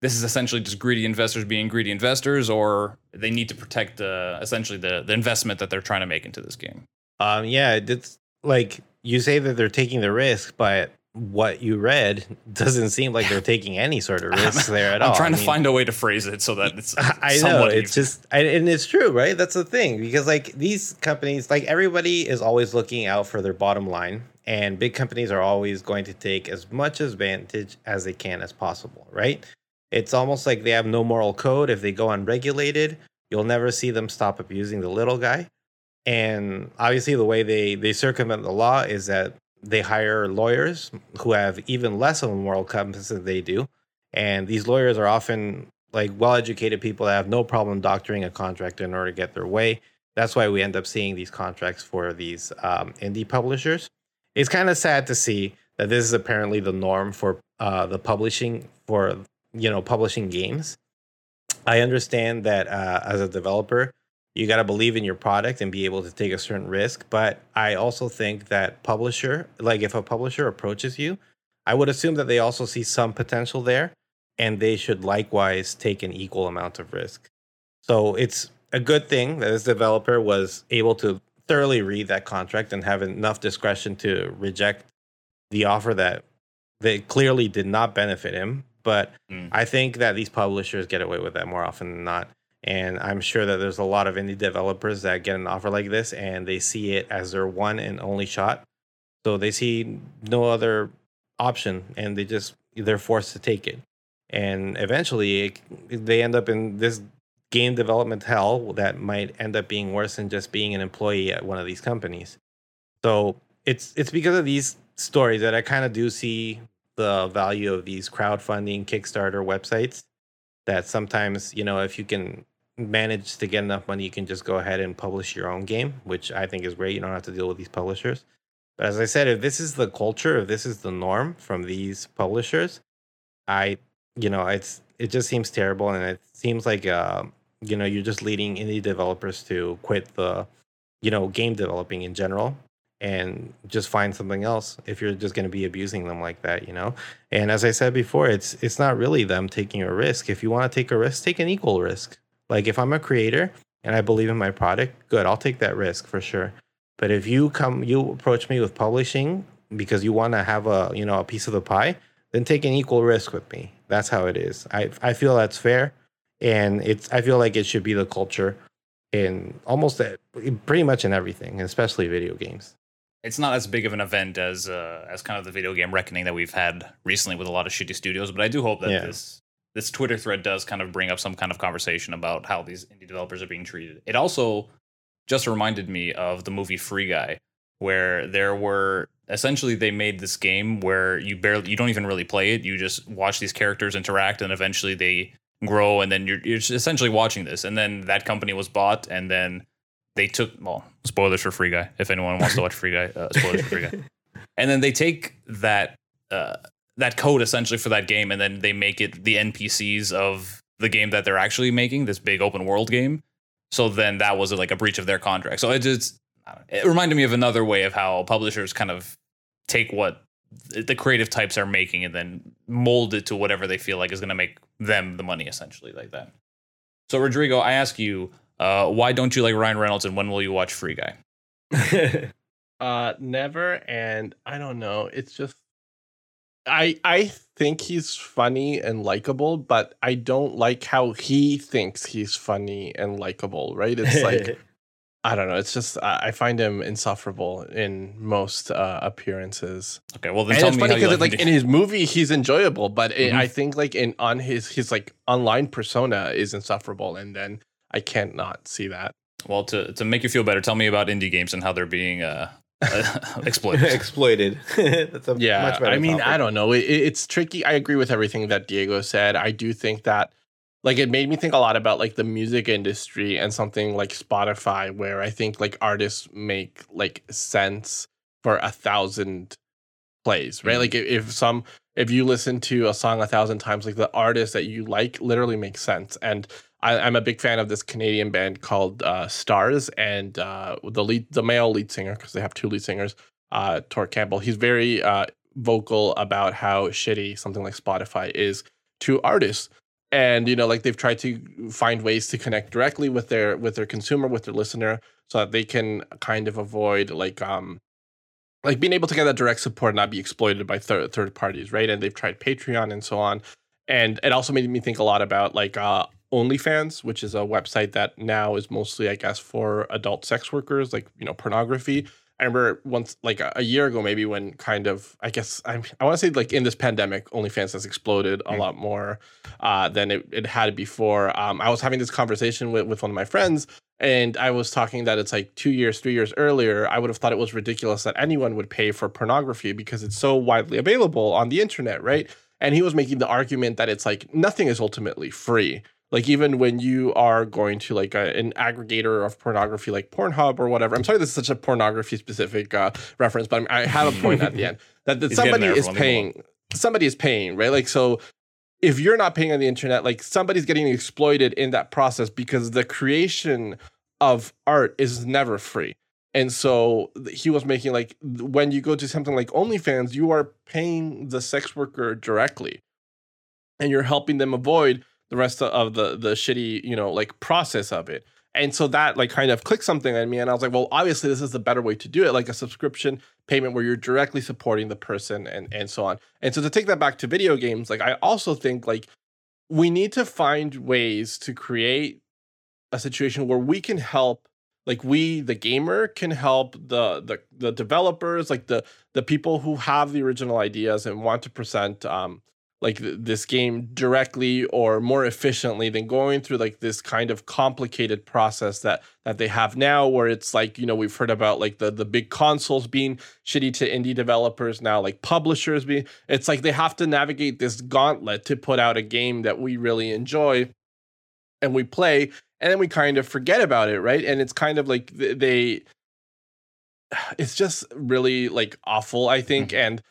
this is essentially just greedy investors being greedy investors, or they need to protect uh, essentially the, the investment that they're trying to make into this game? Um, yeah, it's like you say that they're taking the risk, but what you read doesn't seem like they're taking any sort of risk there at I'm all. trying I to mean- find a way to phrase it so that it's I know it's even. just, I, and it's true, right? That's the thing because like these companies, like everybody is always looking out for their bottom line, and big companies are always going to take as much advantage as they can as possible, right? It's almost like they have no moral code. If they go unregulated, you'll never see them stop abusing the little guy. And obviously, the way they they circumvent the law is that they hire lawyers who have even less of a moral compass than they do. And these lawyers are often like well educated people that have no problem doctoring a contract in order to get their way. That's why we end up seeing these contracts for these um, indie publishers. It's kind of sad to see that this is apparently the norm for uh, the publishing for you know publishing games. I understand that uh, as a developer, you got to believe in your product and be able to take a certain risk. But I also think that publisher, like if a publisher approaches you, I would assume that they also see some potential there and they should likewise take an equal amount of risk. So it's a good thing that this developer was able to thoroughly read that contract and have enough discretion to reject the offer that that clearly did not benefit him. But Mm. I think that these publishers get away with that more often than not. And I'm sure that there's a lot of indie developers that get an offer like this and they see it as their one and only shot. So they see no other option and they just they're forced to take it. And eventually it, they end up in this game development hell that might end up being worse than just being an employee at one of these companies. So it's it's because of these stories that I kind of do see the value of these crowdfunding Kickstarter websites that sometimes, you know, if you can manage to get enough money, you can just go ahead and publish your own game, which I think is great. You don't have to deal with these publishers. But as I said, if this is the culture, if this is the norm from these publishers, I, you know, it's it just seems terrible, and it seems like, uh, you know, you're just leading indie developers to quit the, you know, game developing in general, and just find something else if you're just going to be abusing them like that, you know. And as I said before, it's it's not really them taking a risk. If you want to take a risk, take an equal risk. Like if I'm a creator and I believe in my product, good, I'll take that risk for sure. But if you come, you approach me with publishing because you want to have a you know a piece of the pie, then take an equal risk with me. That's how it is. I I feel that's fair, and it's I feel like it should be the culture in almost pretty much in everything, especially video games. It's not as big of an event as uh, as kind of the video game reckoning that we've had recently with a lot of shitty studios. But I do hope that Yeah. this this Twitter thread does kind of bring up some kind of conversation about how these indie developers are being treated. It also just reminded me of the movie Free Guy, where there were essentially they made this game where you barely you don't even really play it. You just watch these characters interact, and eventually they grow, and then you're you're essentially watching this. And then that company was bought, and then they took well spoilers for Free Guy if anyone wants to watch Free Guy. Uh, spoilers for Free Guy. And then they take that uh, that code essentially for that game, and then they make it the NPCs of the game that they're actually making, this big open world game. So then that was like a breach of their contract. So it just it reminded me of another way of how publishers kind of take what the creative types are making and then mold it to whatever they feel like is going to make them the money, essentially, like that. So Rodrigo, I ask you, uh, why don't you like Ryan Reynolds, and when will you watch Free Guy? Uh, never, and I don't know. It's just I I think he's funny and likable, but I don't like how he thinks he's funny and likable. Right? It's like I don't know. It's just I I find him insufferable in most uh, appearances. Okay, well then And tell it's me funny because like, like in his movie he's enjoyable, but it, Mhm. I think like in on his his like online persona is insufferable, and then I can't not see that. well to to make you feel better. Tell me about indie games and how they're being uh, exploited. exploited. That's a Yeah, much better I mean, topic. I don't know. It, it- it's tricky. I agree with everything that Diego said. I do think that, like, it made me think a lot about like the music industry and something like Spotify, where I think like artists make like sense for a thousand plays, right? Mhm. Like, if, if some, if you listen to a song a thousand times, like the artist that you like literally makes sense. And I, I'm a big fan of this Canadian band called uh, Stars, and uh, the lead, the male lead singer, because they have two lead singers uh, Torq Campbell. He's very uh, vocal about how shitty something like Spotify is to artists, and you know, like they've tried to find ways to connect directly with their with their consumer, with their listener, so that they can kind of avoid like um like being able to get that direct support and not be exploited by third third parties, right? And they've tried Patreon and so on, and it also made me think a lot about like uh OnlyFans, which is a website that now is mostly, I guess, for adult sex workers, like you know, pornography. I remember once, like a, year ago, maybe when kind of, I guess, I, I want to say like in this pandemic, OnlyFans has exploded a Mm. lot more uh, than it, it had before. Um, I was having this conversation with, with one of my friends, and I was talking that it's like two years, three years earlier, I would have thought it was ridiculous that anyone would pay for pornography because it's so widely available on the internet, right? And he was making the argument that it's like nothing is ultimately free like even when you are going to like a, an aggregator of pornography like pornhub or whatever i'm sorry this is such a pornography specific uh, reference but i have a point at the end that, that He's somebody is paying somebody is paying right? Like so if you're not paying on the internet like somebody's getting exploited in that process because the creation of art is never free. And so he was making like when you go to something like OnlyFans, you are paying the sex worker directly, and you're helping them avoid the rest of- the the shitty you know like process of it. And so that like kind of clicked something on me, and I was like, well, obviously this is the better way to do it, like a subscription payment where you're directly supporting the person and and so on. And so to take that back to video games, like I also think like we need to find ways to create a situation where we can help like we the gamer can help the the the developers like the the people who have the original ideas and want to present um like th- this game directly or more efficiently than going through like this kind of complicated process that that they have now where it's like you know we've heard about like the the big consoles being shitty to indie developers now like publishers being it's like they have to navigate this gauntlet to put out a game that we really enjoy and we play and then we kind of forget about it right? And it's kind of like th- they it's just really like awful i think mm-hmm. and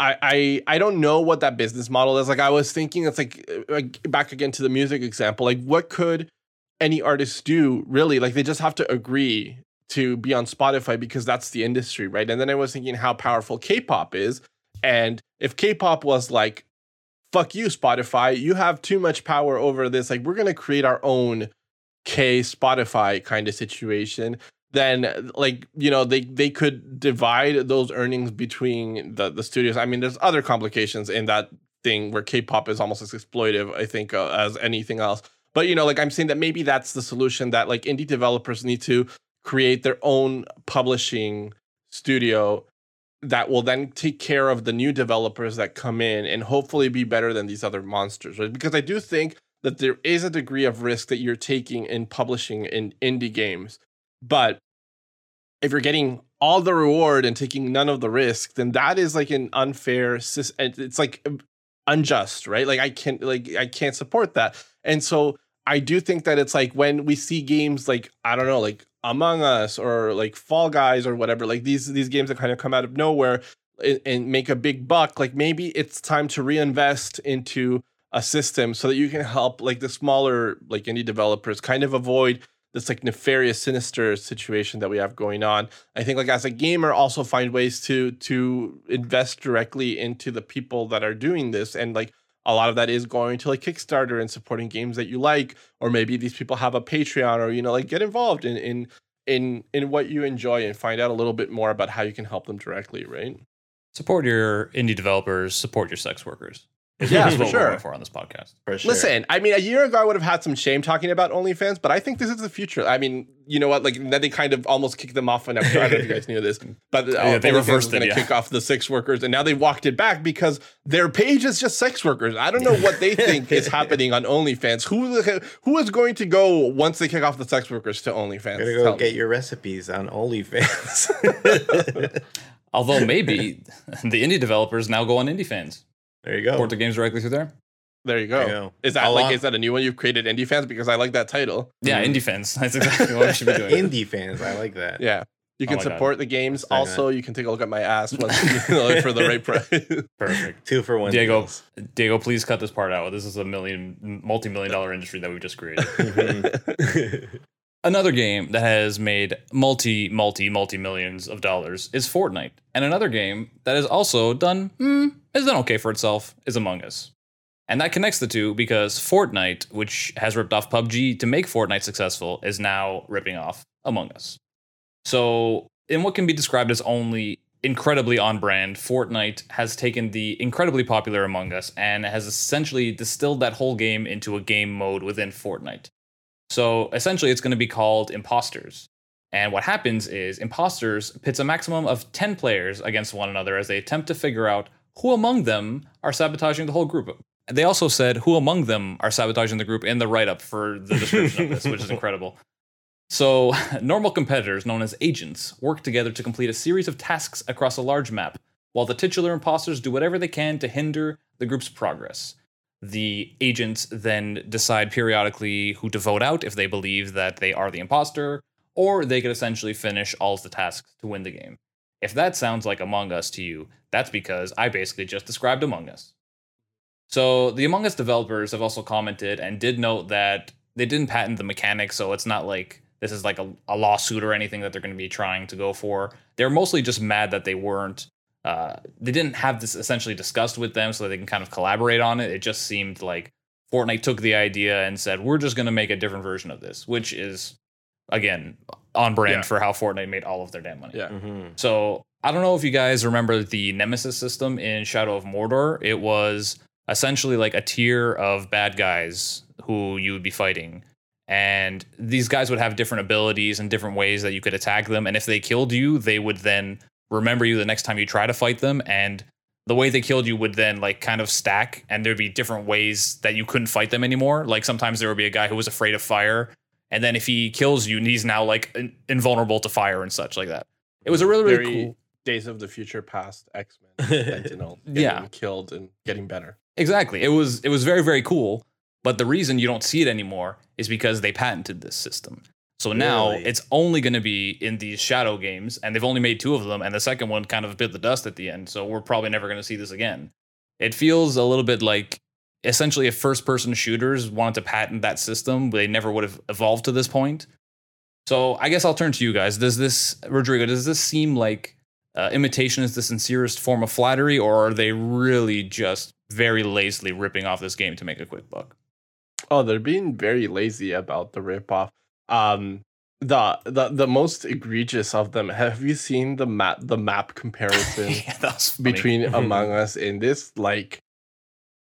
I, I I don't know what that business model is. Like I was thinking, it's like, uh, like back again to the music example. Like what could any artist do really? Like they just have to agree to be on Spotify because that's the industry, right? And then I was thinking how powerful K-pop is, and if K-pop was like, "Fuck you, Spotify, you have too much power over this," like we're gonna create our own K Spotify kind of situation then like you know they they could divide those earnings between the the studios. I mean there's other complications in that thing where k-pop is almost as exploitive i think uh, as anything else. But you know like i'm saying that maybe that's the solution that like indie developers need to create their own publishing studio that will then take care of the new developers that come in and hopefully be better than these other monsters right? Because i do think that there is a degree of risk that you're taking in publishing in indie games But if you're getting all the reward and taking none of the risk, then that is like an unfair. It's like um, unjust, right? Like I can't, like I can't support that. And so I do think that it's like when we see games like I don't know, like Among Us or like Fall Guys or whatever, like these these games that kind of come out of nowhere and, and make a big buck. Like maybe it's time to reinvest into a system so that you can help like the smaller like indie developers kind of avoid this like nefarious sinister situation that we have going on i think like as a gamer also find ways to to invest directly into the people that are doing this and like a lot of that is going to like kickstarter and supporting games that you like or maybe these people have a patreon or you know like get involved in in in in what you enjoy and find out a little bit more about how you can help them directly right Support your indie developers. Support your sex workers. Is Yeah, for sure. we're for on this podcast. For sure. Listen, I mean, a year ago I would have had some shame talking about OnlyFans, but I think this is the future. I mean, you know what? Like then they kind of almost kicked them off. And I don't know if you guys knew this, but uh, Yeah, they OnlyFans was reversed it, going to yeah. kick off the sex workers, and now they walked it back because their page is just sex workers. I don't know what they think is happening on OnlyFans. Who who is going to go once they kick off the sex workers to OnlyFans? Gotta Tell go me. get your recipes on OnlyFans. Although maybe the indie developers now go on indie fans. There you go. Port the games directly through there. there you go. There you go. Is that How like long- is that a new one you've created, Indie Fans? Because I like that title. Yeah, Mhm. indie fans. That's exactly what we should be doing. Indie fans, I like that. Yeah. You Oh can God. support the games. Let's do Also, you can take a look at my ass once you know, for the right price. Perfect. Two for one. Diego, deals. Diego, please cut this part out. This is a million, multi-million dollar industry that we've just created. Another game that has made multi, multi, multi millions of dollars is Fortnite, and another game that has also done hmm, has done okay for itself is Among Us, and that connects the two because Fortnite, which has ripped off PUBG to make Fortnite successful, is now ripping off Among Us. So, in what can be described as only incredibly on brand, Fortnite has taken the incredibly popular Among Us and has essentially distilled that whole game into a game mode within Fortnite. So essentially, it's going to be called Imposters. And what happens is Imposters pits a maximum of 10 players against one another as they attempt to figure out who among them are sabotaging the whole group. They also said who among them are sabotaging the group in the write up for the description of this, which is incredible. So, normal competitors known as agents work together to complete a series of tasks across a large map, while the titular imposters do whatever they can to hinder the group's progress. The agents then decide periodically who to vote out if they believe that they are the imposter, or they could essentially finish all of the tasks to win the game. If that sounds like Among Us to you, that's because I basically just described Among Us. So, the Among Us developers have also commented and did note that they didn't patent the mechanics, so it's not like this is like a, a lawsuit or anything that they're going to be trying to go for. They're mostly just mad that they weren't, uh, they didn't have this essentially discussed with them so that they can kind of collaborate on it. It just seemed like Fortnite took the idea and said, we're just going to make a different version of this, which is, again, on brand Yeah. for how Fortnite made all of their damn money. Yeah. Mhm. So I don't know if you guys remember the Nemesis system in Shadow of Mordor. It was essentially like a tier of bad guys who you would be fighting. And these guys would have different abilities and different ways that you could attack them. And if they killed you, they would then remember you the next time you try to fight them. And the way they killed you would then like kind of stack and there'd be different ways that you couldn't fight them anymore. Like sometimes there would be a guy who was afraid of fire. And then if he kills you, he's now like in- invulnerable to fire and such like that. It was a really, really Very cool. Days of the Future past X Men Sentinel getting Yeah. killed and getting better. Exactly. It was it was very very cool, but the reason you don't see it anymore is because they patented this system. So now Really? it's only going to be in these shadow games and they've only made two of them and the second one kind of bit the dust at the end. So we're probably never going to see this again. It feels a little bit like essentially if first person shooters wanted to patent that system, they never would have evolved to this point. So I guess I'll turn to you guys. Does this Rodrigo, does this seem like uh, imitation is the sincerest form of flattery, or are they really just very lazily ripping off this game to make a quick buck? Oh, they're being very lazy about the ripoff. Um, the the the most egregious of them. Have you seen the map the map comparison yeah, between Among Us and this? Like,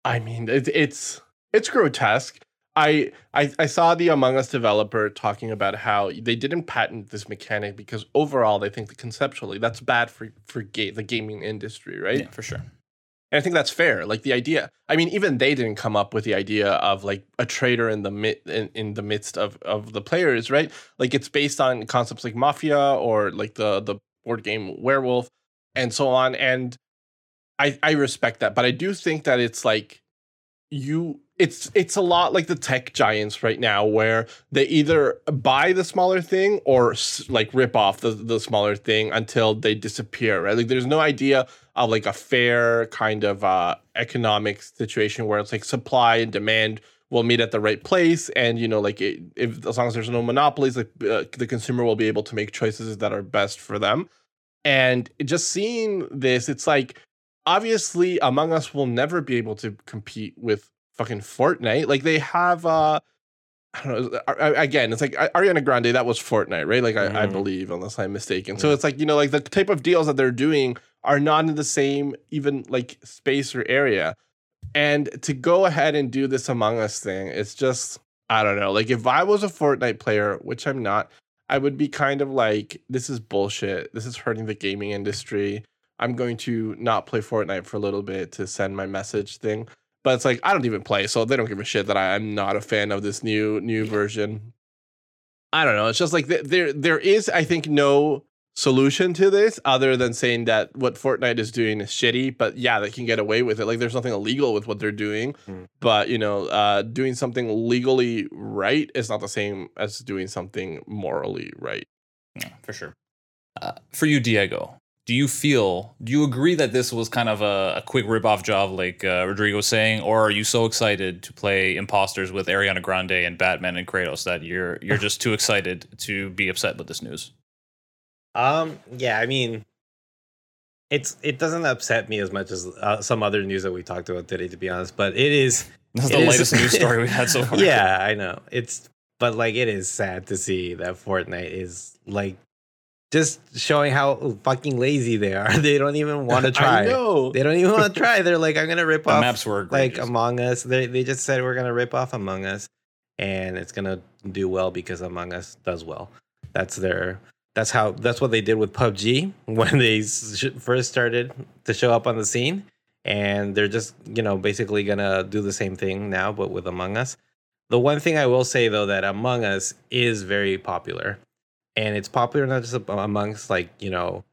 I mean, it, it's it's grotesque. I, I I saw the Among Us developer talking about how they didn't patent this mechanic because overall they think that conceptually that's bad for for ga- the gaming industry, right? yeah, for sure. And I think that's fair. Like the idea, I mean, even they didn't come up with the idea of like a traitor in the mid in, in the midst of of the players, right? Like it's based on concepts like mafia or like the the board game werewolf and so on. And I I respect that, but I do think that it's like you it's it's a lot like the tech giants right now where they either buy the smaller thing or like rip off the, the smaller thing until they disappear right? Like there's no idea of like a fair kind of uh economic situation where it's like supply and demand will meet at the right place and you know like it, if as long as there's no monopolies like uh, the consumer will be able to make choices that are best for them. And just seeing this it's like obviously among us will never be able to compete with fucking fortnite like they have uh I don't know. a- Again, it's like Ariana Grande. That was Fortnite, right? Like I, I Mhm. believe, unless I'm mistaken. So it's like you know, like the type of deals that they're doing are not in the same even like space or area. And to go ahead and do this Among Us thing, it's just I don't know. Like if I was a Fortnite player, which I'm not, I would be kind of like, this is bullshit. This is hurting the gaming industry. I'm going to not play Fortnite for a little bit to send my message thing. But it's like I don't even play, so they don't give a shit that I, I'm not a fan of this new new version. I don't know. It's just like th- there there is, I think, no solution to this other than saying that what Fortnite is doing is shitty. But yeah, they can get away with it. Like there's nothing illegal with what they're doing. Hmm. But you know, uh, doing something legally right is not the same as doing something morally right. Yeah, for sure. Uh, for you, Diego, do you feel, do you agree that this was kind of a, a quick rip-off job, like uh, Rodrigo was saying, or are you so excited to play imposters with Ariana Grande and Batman and Kratos that you're you're just too excited to be upset with this news? Um, yeah, I mean, it's it doesn't upset me as much as uh, some other news that we talked about today, to be honest. But it is, That's the latest news story we've had so far. yeah, I know. It's but like it is sad to see that Fortnite is like just showing how fucking lazy they are. They don't even want to try. I know. They don't even want to try. They're like, I'm gonna rip The off maps were like. Among Us. They they just said we're gonna rip off Among Us, and it's gonna do well because Among Us does well. That's their. That's how. That's what they did with PUBG when they s- first started to show up on the scene, and they're just you know basically gonna do the same thing now, but with Among Us. The one thing I will say though that Among Us is very popular, and it's popular not just amongst like you know,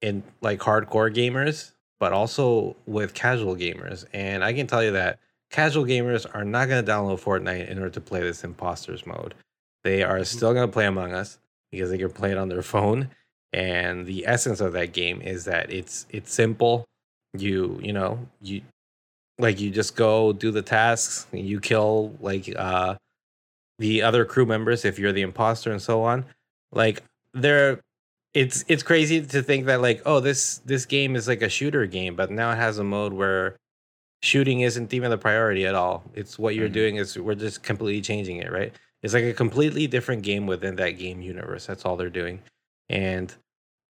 in like hardcore gamers, but also with casual gamers. And I can tell you that casual gamers are not going to download Fortnite in order to play this imposters mode. They are still going to play Among Us because they can play it on their phone. And the essence of that game is that it's it's simple. You you know you like you just go do the tasks. You kill like uh the other crew members if you're the imposter and so on. Like they're it's it's crazy to think that like oh this this game is like a shooter game but now it has a mode where shooting isn't even the priority at all. It's what you're Mhm. doing is we're just completely changing it right? It's like a completely different game within that game universe. That's all they're doing. And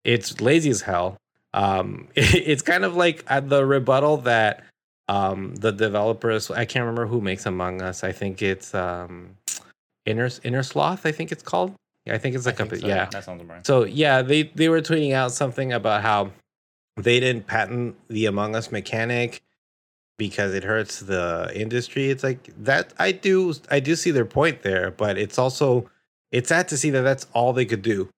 it's lazy as hell. Um it's kind of like at the rebuttal that um the developers i can't remember who makes among us. I think it's um inner Innersloth i think it's called i think it's a so. yeah that sounds right. so yeah, they they were tweeting out something about how they didn't patent the Among Us mechanic because it hurts the industry. It's like that. I do I do see their point there, but it's also it's sad to see that that's all they could do.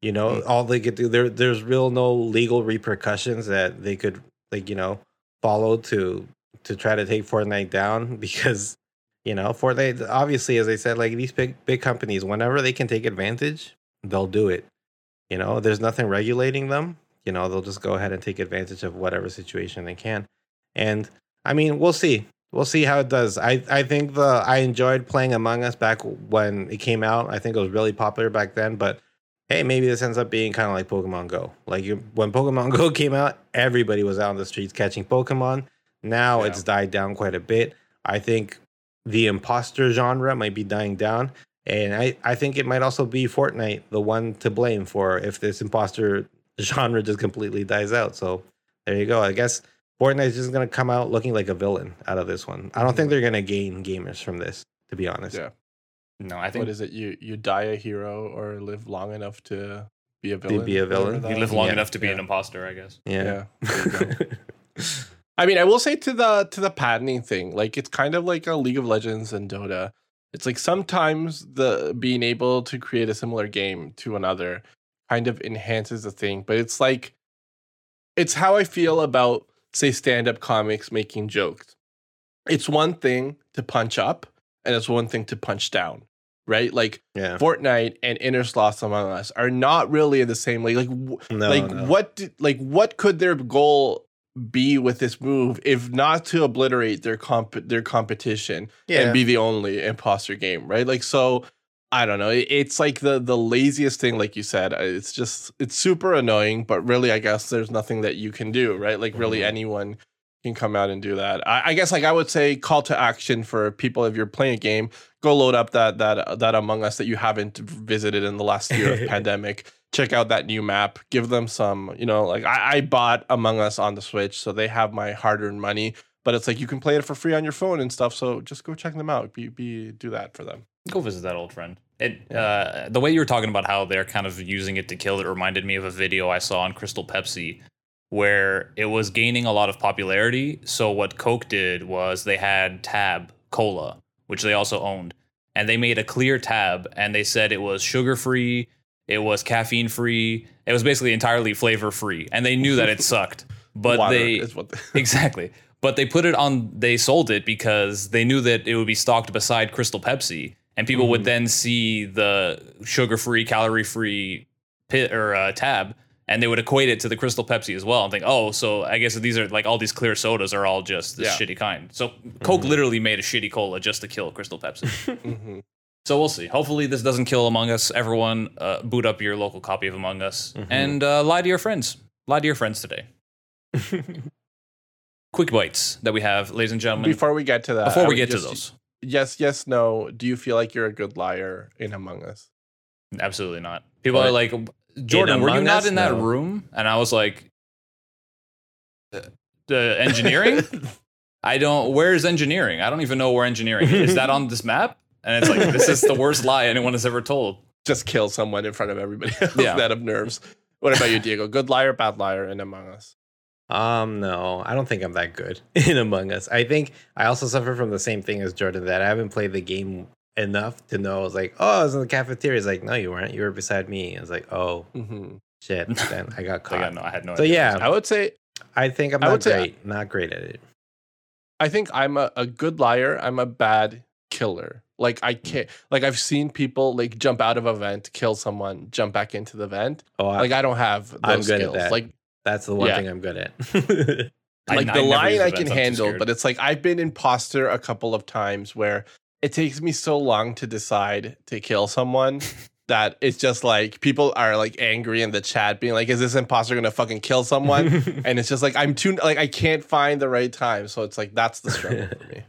You know, hmm. all they could do. There there's real no legal repercussions that they could like you know follow to to try to take Fortnite down because you know for they obviously as I said like these big big companies whenever they can take advantage they'll do it you know, there's nothing regulating them. You know, they'll just go ahead and take advantage of whatever situation they can. And I mean, we'll see. We'll see how it does. I, I think the I enjoyed playing Among Us back when it came out. I think it was really popular back then, but hey, maybe this ends up being kind of like Pokemon Go. Like you, when Pokemon Go came out, everybody was out on the streets catching Pokemon. Now Yeah. it's died down quite a bit. I think the imposter genre might be dying down. And I, I think it might also be Fortnite the one to blame for if this imposter genre just completely dies out. So there you go. I guess Fortnite is just gonna come out looking like a villain out of this one. I don't think mm-hmm. they're gonna gain gamers from this, to be honest. Yeah. No, I think What is it? You you die a hero or live long enough to be a villain. To villain? be a villain? that you live long Yeah. enough to be Yeah. an imposter, I guess. Yeah. Yeah. there you go. I mean, I will say to the to the patenting thing, like it's kind of like a League of Legends and Dota. It's like sometimes the being able to create a similar game to another kind of enhances the thing, but it's like it's how I feel about say stand-up comics making jokes. It's one thing to punch up and it's one thing to punch down, right? Like Yeah. Fortnite and Innersloth Among Us are not really in the same league. Like, No, like no. what? Did, like what could their goal be with this move if not to obliterate their comp their competition Yeah. and be the only imposter game, right? Like so. I don't know. It's like the the laziest thing, like you said. Uh, It's just it's super annoying, but really, I guess there's nothing that you can do, right? Like really, Mhm. anyone can come out and do that. I, I guess like I would say call to action for people if you're playing a game, go load up that that that Among Us that you haven't visited in the last year of pandemic. Check out that new map. Give them some, you know, like I, I bought Among Us on the Switch, so they have my hard-earned money. But it's like you can play it for free on your phone and stuff. So just go check them out. Be be do that for them. Go visit that old friend. It uh, the way you were talking about how they're kind of using it to kill it reminded me of a video I saw on Crystal Pepsi where it was gaining a lot of popularity. So what Coke did was they had Tab Cola, which they also owned, and they made a clear tab and they said it was sugar free, it was caffeine free, it was basically entirely flavor free, and they knew that it sucked. But Water they what exactly. But they put it on. They sold it because they knew that it would be stocked beside Crystal Pepsi, and people would Mhm. then see the sugar-free, calorie-free pit or uh, tab, and they would equate it to the Crystal Pepsi as well, and think, oh, so I guess these are like all these clear sodas are all just this Yeah. shitty kind. So Coke literally made a shitty cola just to kill Crystal Pepsi. Mhm. So we'll see. Hopefully, this doesn't kill Among Us. Everyone, uh, boot up your local copy of Among Us Mhm. and uh, lie to your friends. Lie to your friends today. Quick bites that we have, ladies and gentlemen. Before we get to that, Before we get to those, yes, yes, no. Do you feel like you're a good liar in Among Us? absolutely not. People What? are like, Jordan, were you not Us? in that No. room? And I was like, "Uh, the engineering? I don't. Where's engineering? I don't even know where engineering is. Is that on this map? And it's like this is the worst lie anyone has ever told. Just kill someone in front of everybody else Yeah. that of nerves. What about you, Diego? Good liar, bad liar in Among Us? Um, no, I don't think I'm that good in Among Us. I think I also suffer from the same thing as Jordan that I haven't played the game enough to know. I was like, oh, I was in the cafeteria. It's like, no, you weren't. You were beside me. I was like, oh Mm-hmm. shit. Then I got Like, I, caught. know, I had no So idea. yeah, I would say I think I'm I not would say- great. Not great at it. I think I'm a, a good liar. I'm a bad killer. Like I can't. Like I've seen people like jump out of a vent, kill someone, jump back into the vent. Oh, I, Like I don't have those I'm good at skills. that. Like that's the one yeah. thing I'm good at. Like I the never line I can handle, but it's like I've been imposter a couple of times where it takes me so long to decide to kill someone that it's just like people are like angry in the chat being like, is this imposter gonna fucking kill someone? and it's just like I'm too like I can't find the right time. So it's like that's the struggle for me.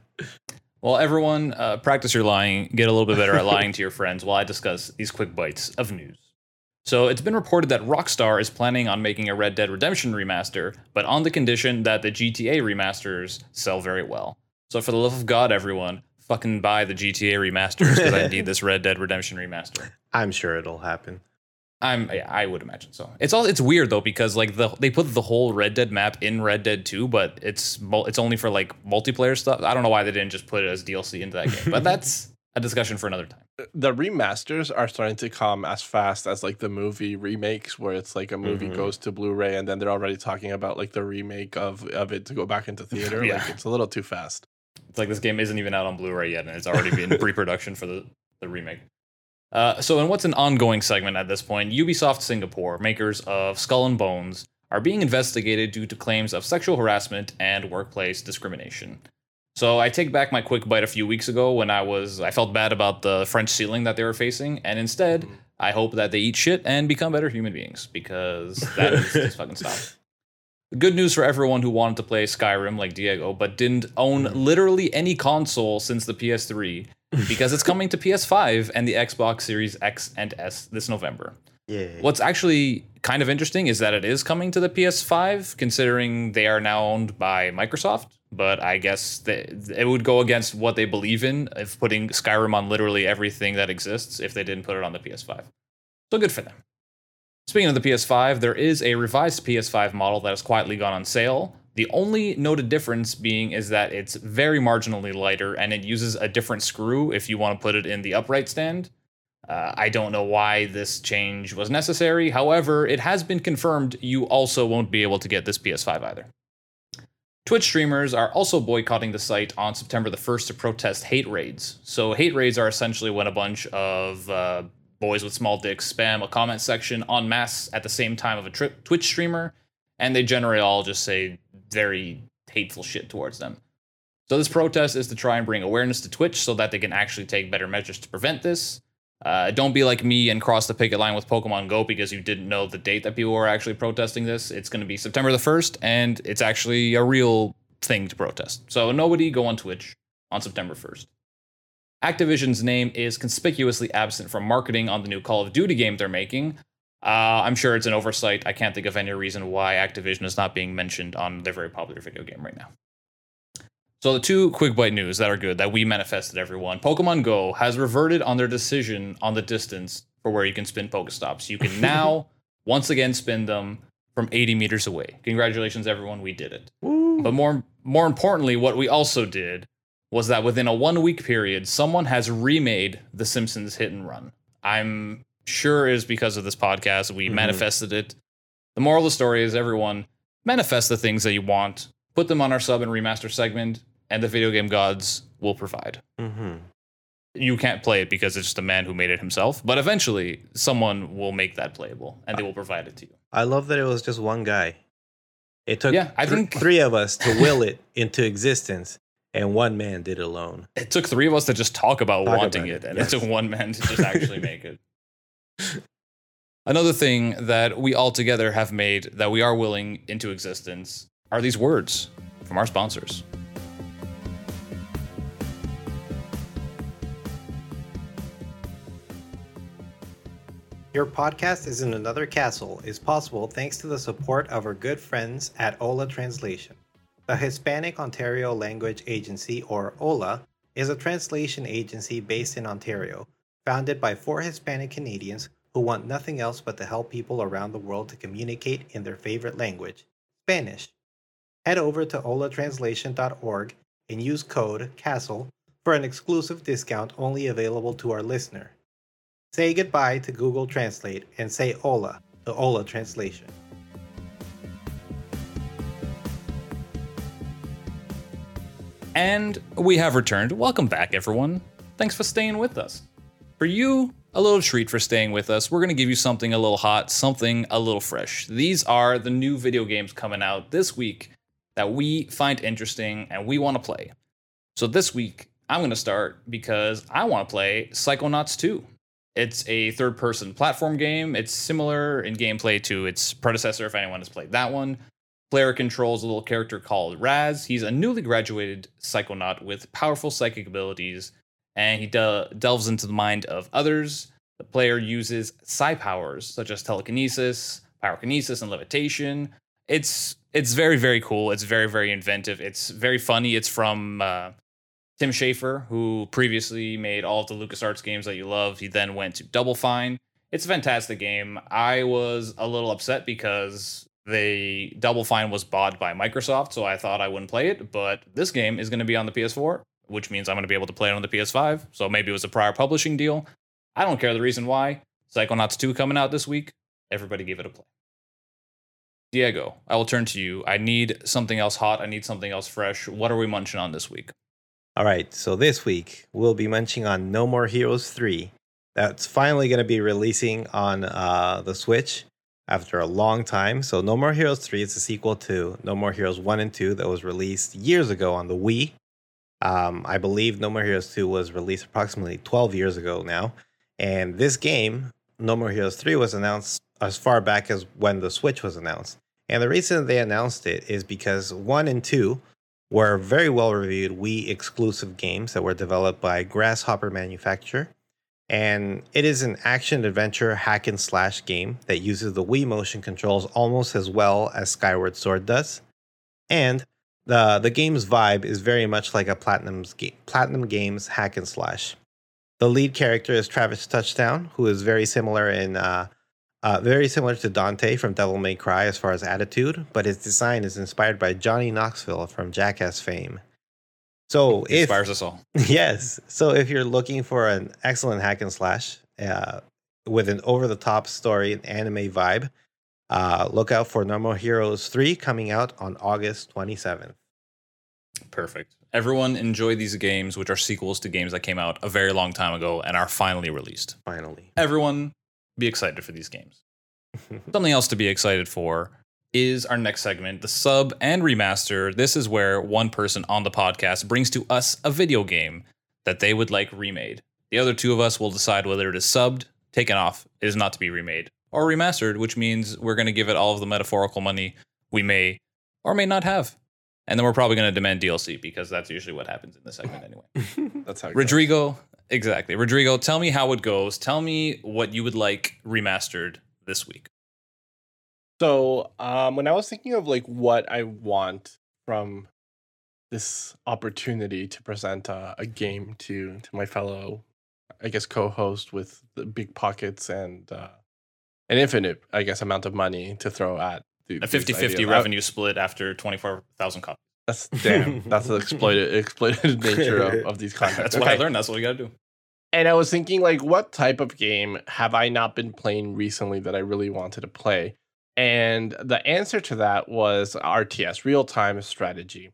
Well, everyone, uh, practice your lying. Get a little bit better at lying to your friends while I discuss these quick bites of news. So, it's been reported that Rockstar is planning on making a Red Dead Redemption remaster, but on the condition that the GTA remasters sell very well. So, for the love of God, everyone, fucking buy the GTA remasters because I need this Red Dead Redemption remaster. I'm sure it'll happen. I'm yeah, I would imagine so. It's all it's weird though because like the they put the whole Red Dead map in Red Dead 2, but it's it's only for like multiplayer stuff. I don't know why they didn't just put it as DLC into that game, but that's a discussion for another time. The remasters are starting to come as fast as like the movie remakes, where it's like a movie Mhm. goes to Blu-ray and then they're already talking about like the remake of of it to go back into theater. Yeah. Like it's a little too fast. It's like this game isn't even out on Blu-ray yet, and it's already been pre-production for the the remake. Uh, so, in what's an ongoing segment at this point, Ubisoft Singapore, makers of Skull and Bones, are being investigated due to claims of sexual harassment and workplace discrimination. So, I take back my quick bite a few weeks ago when I was I felt bad about the French ceiling that they were facing, and instead, Mhm. I hope that they eat shit and become better human beings because that needs to fucking stop. Good news for everyone who wanted to play Skyrim like Diego, but didn't own mm-hmm. literally any console since the PS3 because it's coming to PS5 and the Xbox Series X and S this November. Yeah. What's actually kind of interesting is that it is coming to the PS5, considering they are now owned by Microsoft. But I guess they, it would go against what they believe in if putting Skyrim on literally everything that exists if they didn't put it on the PS5. So good for them. Speaking of the PS5, there is a revised PS5 model that has quietly gone on sale, The only noted difference being is that it's very marginally lighter and it uses a different screw if you want to put it in the upright stand. Uh, I don't know why this change was necessary. However, it has been confirmed you also won't be able to get this PS5 either. Twitch streamers are also boycotting the site on September the 1st to protest hate raids. So, hate raids are essentially when a bunch of uh, boys with small dicks spam a comment section en masse at the same time of a tri- Twitch streamer, and they generally all just say very hateful shit towards them. So, this protest is to try and bring awareness to Twitch so that they can actually take better measures to prevent this. Uh, don't be like me and cross the picket line with Pokemon Go because you didn't know the date that people were actually protesting this. It's going to be September the 1st, and it's actually a real thing to protest. So nobody go on Twitch on September 1st. Activision's name is conspicuously absent from marketing on the new Call of Duty game they're making. Uh, I'm sure it's an oversight. I can't think of any reason why Activision is not being mentioned on their very popular video game right now. So the two quick bite news that are good that we manifested everyone. Pokemon Go has reverted on their decision on the distance for where you can spin Pokestops. You can now once again spin them from 80 meters away. Congratulations, everyone, we did it. Woo. But more more importantly, what we also did was that within a one week period, someone has remade The Simpsons Hit and Run. I'm sure is because of this podcast. We Mhm. manifested it. The moral of the story is everyone manifest the things that you want, put them on our sub and remaster segment, and the video game gods will provide. Mhm. You can't play it because it's just a man who made it himself, but eventually someone will make that playable and they will provide it to you. I love that it was just one guy. It took Yeah, I thr- think- three of us to will it into existence, and one man did it alone. It took three of us to just talk about Talk wanting about it, it, and yes. it took one man to just actually make it. Another thing that we all together have made that we are willing into existence are these words from our sponsors. Your podcast is in another castle is possible thanks to the support of our good friends at Ola Translation. The Hispanic Ontario Language Agency, or OLA, is a translation agency based in Ontario, founded by four Hispanic Canadians who want nothing else but to help people around the world to communicate in their favorite language, Spanish. Head over to olatranslation.org and use code CASTLE for an exclusive discount only available to our listener. Say goodbye to Google Translate and say hola to Ola Translation. And we have returned. Welcome back, everyone. Thanks for staying with us. For you, a little treat for staying with us. We're going to give you something a little hot, something a little fresh. These are the new video games coming out this week that we find interesting and we want to play. So this week, I'm going to start because I want to play Psychonauts 2. It's a third person platform game. It's similar in gameplay to its predecessor, if anyone has played that one. Player controls a little character called Raz. He's a newly graduated psychonaut with powerful psychic abilities, and he de- delves into the mind of others. The player uses psi powers such as telekinesis, pyrokinesis, and levitation. It's it's very very cool. It's very very inventive. It's very funny. It's from uh, Tim Schafer, who previously made all of the LucasArts games that you love. He then went to Double Fine. It's a fantastic game. I was a little upset because they Double Fine was bought by Microsoft, so I thought I wouldn't play it. But this game is going to be on the PS4, which means I'm going to be able to play it on the PS5. So maybe it was a prior publishing deal. I don't care the reason why. Psychonauts 2 coming out this week. Everybody give it a play. Diego, I will turn to you. I need something else hot. I need something else fresh. What are we munching on this week? All right, so this week we'll be munching on No More Heroes 3. That's finally going to be releasing on uh, the Switch after a long time. So, No More Heroes 3 is a sequel to No More Heroes 1 and 2 that was released years ago on the Wii. Um, I believe No More Heroes 2 was released approximately 12 years ago now. And this game, No More Heroes 3, was announced as far back as when the Switch was announced. And the reason they announced it is because 1 and 2 were very well reviewed Wii exclusive games that were developed by Grasshopper Manufacture. And it is an action adventure hack and slash game that uses the Wii motion controls almost as well as Skyward Sword does. And the, the game's vibe is very much like a Platinum's ga- Platinum Games hack and slash. The lead character is Travis Touchdown, who is very similar in uh, Uh, very similar to Dante from Devil May Cry as far as attitude, but his design is inspired by Johnny Knoxville from Jackass fame. So if Inspires us all. yes, so if you're looking for an excellent hack and slash uh, with an over-the-top story and anime vibe, uh, look out for No More Heroes 3 coming out on August 27th. Perfect. Everyone enjoy these games, which are sequels to games that came out a very long time ago and are finally released. Finally. Everyone be excited for these games. Something else to be excited for is our next segment, the sub and remaster. This is where one person on the podcast brings to us a video game that they would like remade. The other two of us will decide whether it is subbed, taken off, it is not to be remade, or remastered, which means we're going to give it all of the metaphorical money we may or may not have. And then we're probably going to demand DLC because that's usually what happens in this segment anyway. That's how. It goes. Rodrigo, exactly. Rodrigo, tell me how it goes. Tell me what you would like remastered this week. So, um, when I was thinking of like what I want from this opportunity to present a, a game to to my fellow, I guess, co-host with the big pockets and uh, an infinite, I guess, amount of money to throw at the, A 50 50 ideas. I- revenue split after 24,000 copies. That's damn. That's the exploited exploited nature of, of these contracts. That's what I learned. That's what we got to do. And I was thinking, like, what type of game have I not been playing recently that I really wanted to play? And the answer to that was RTS, real time strategy.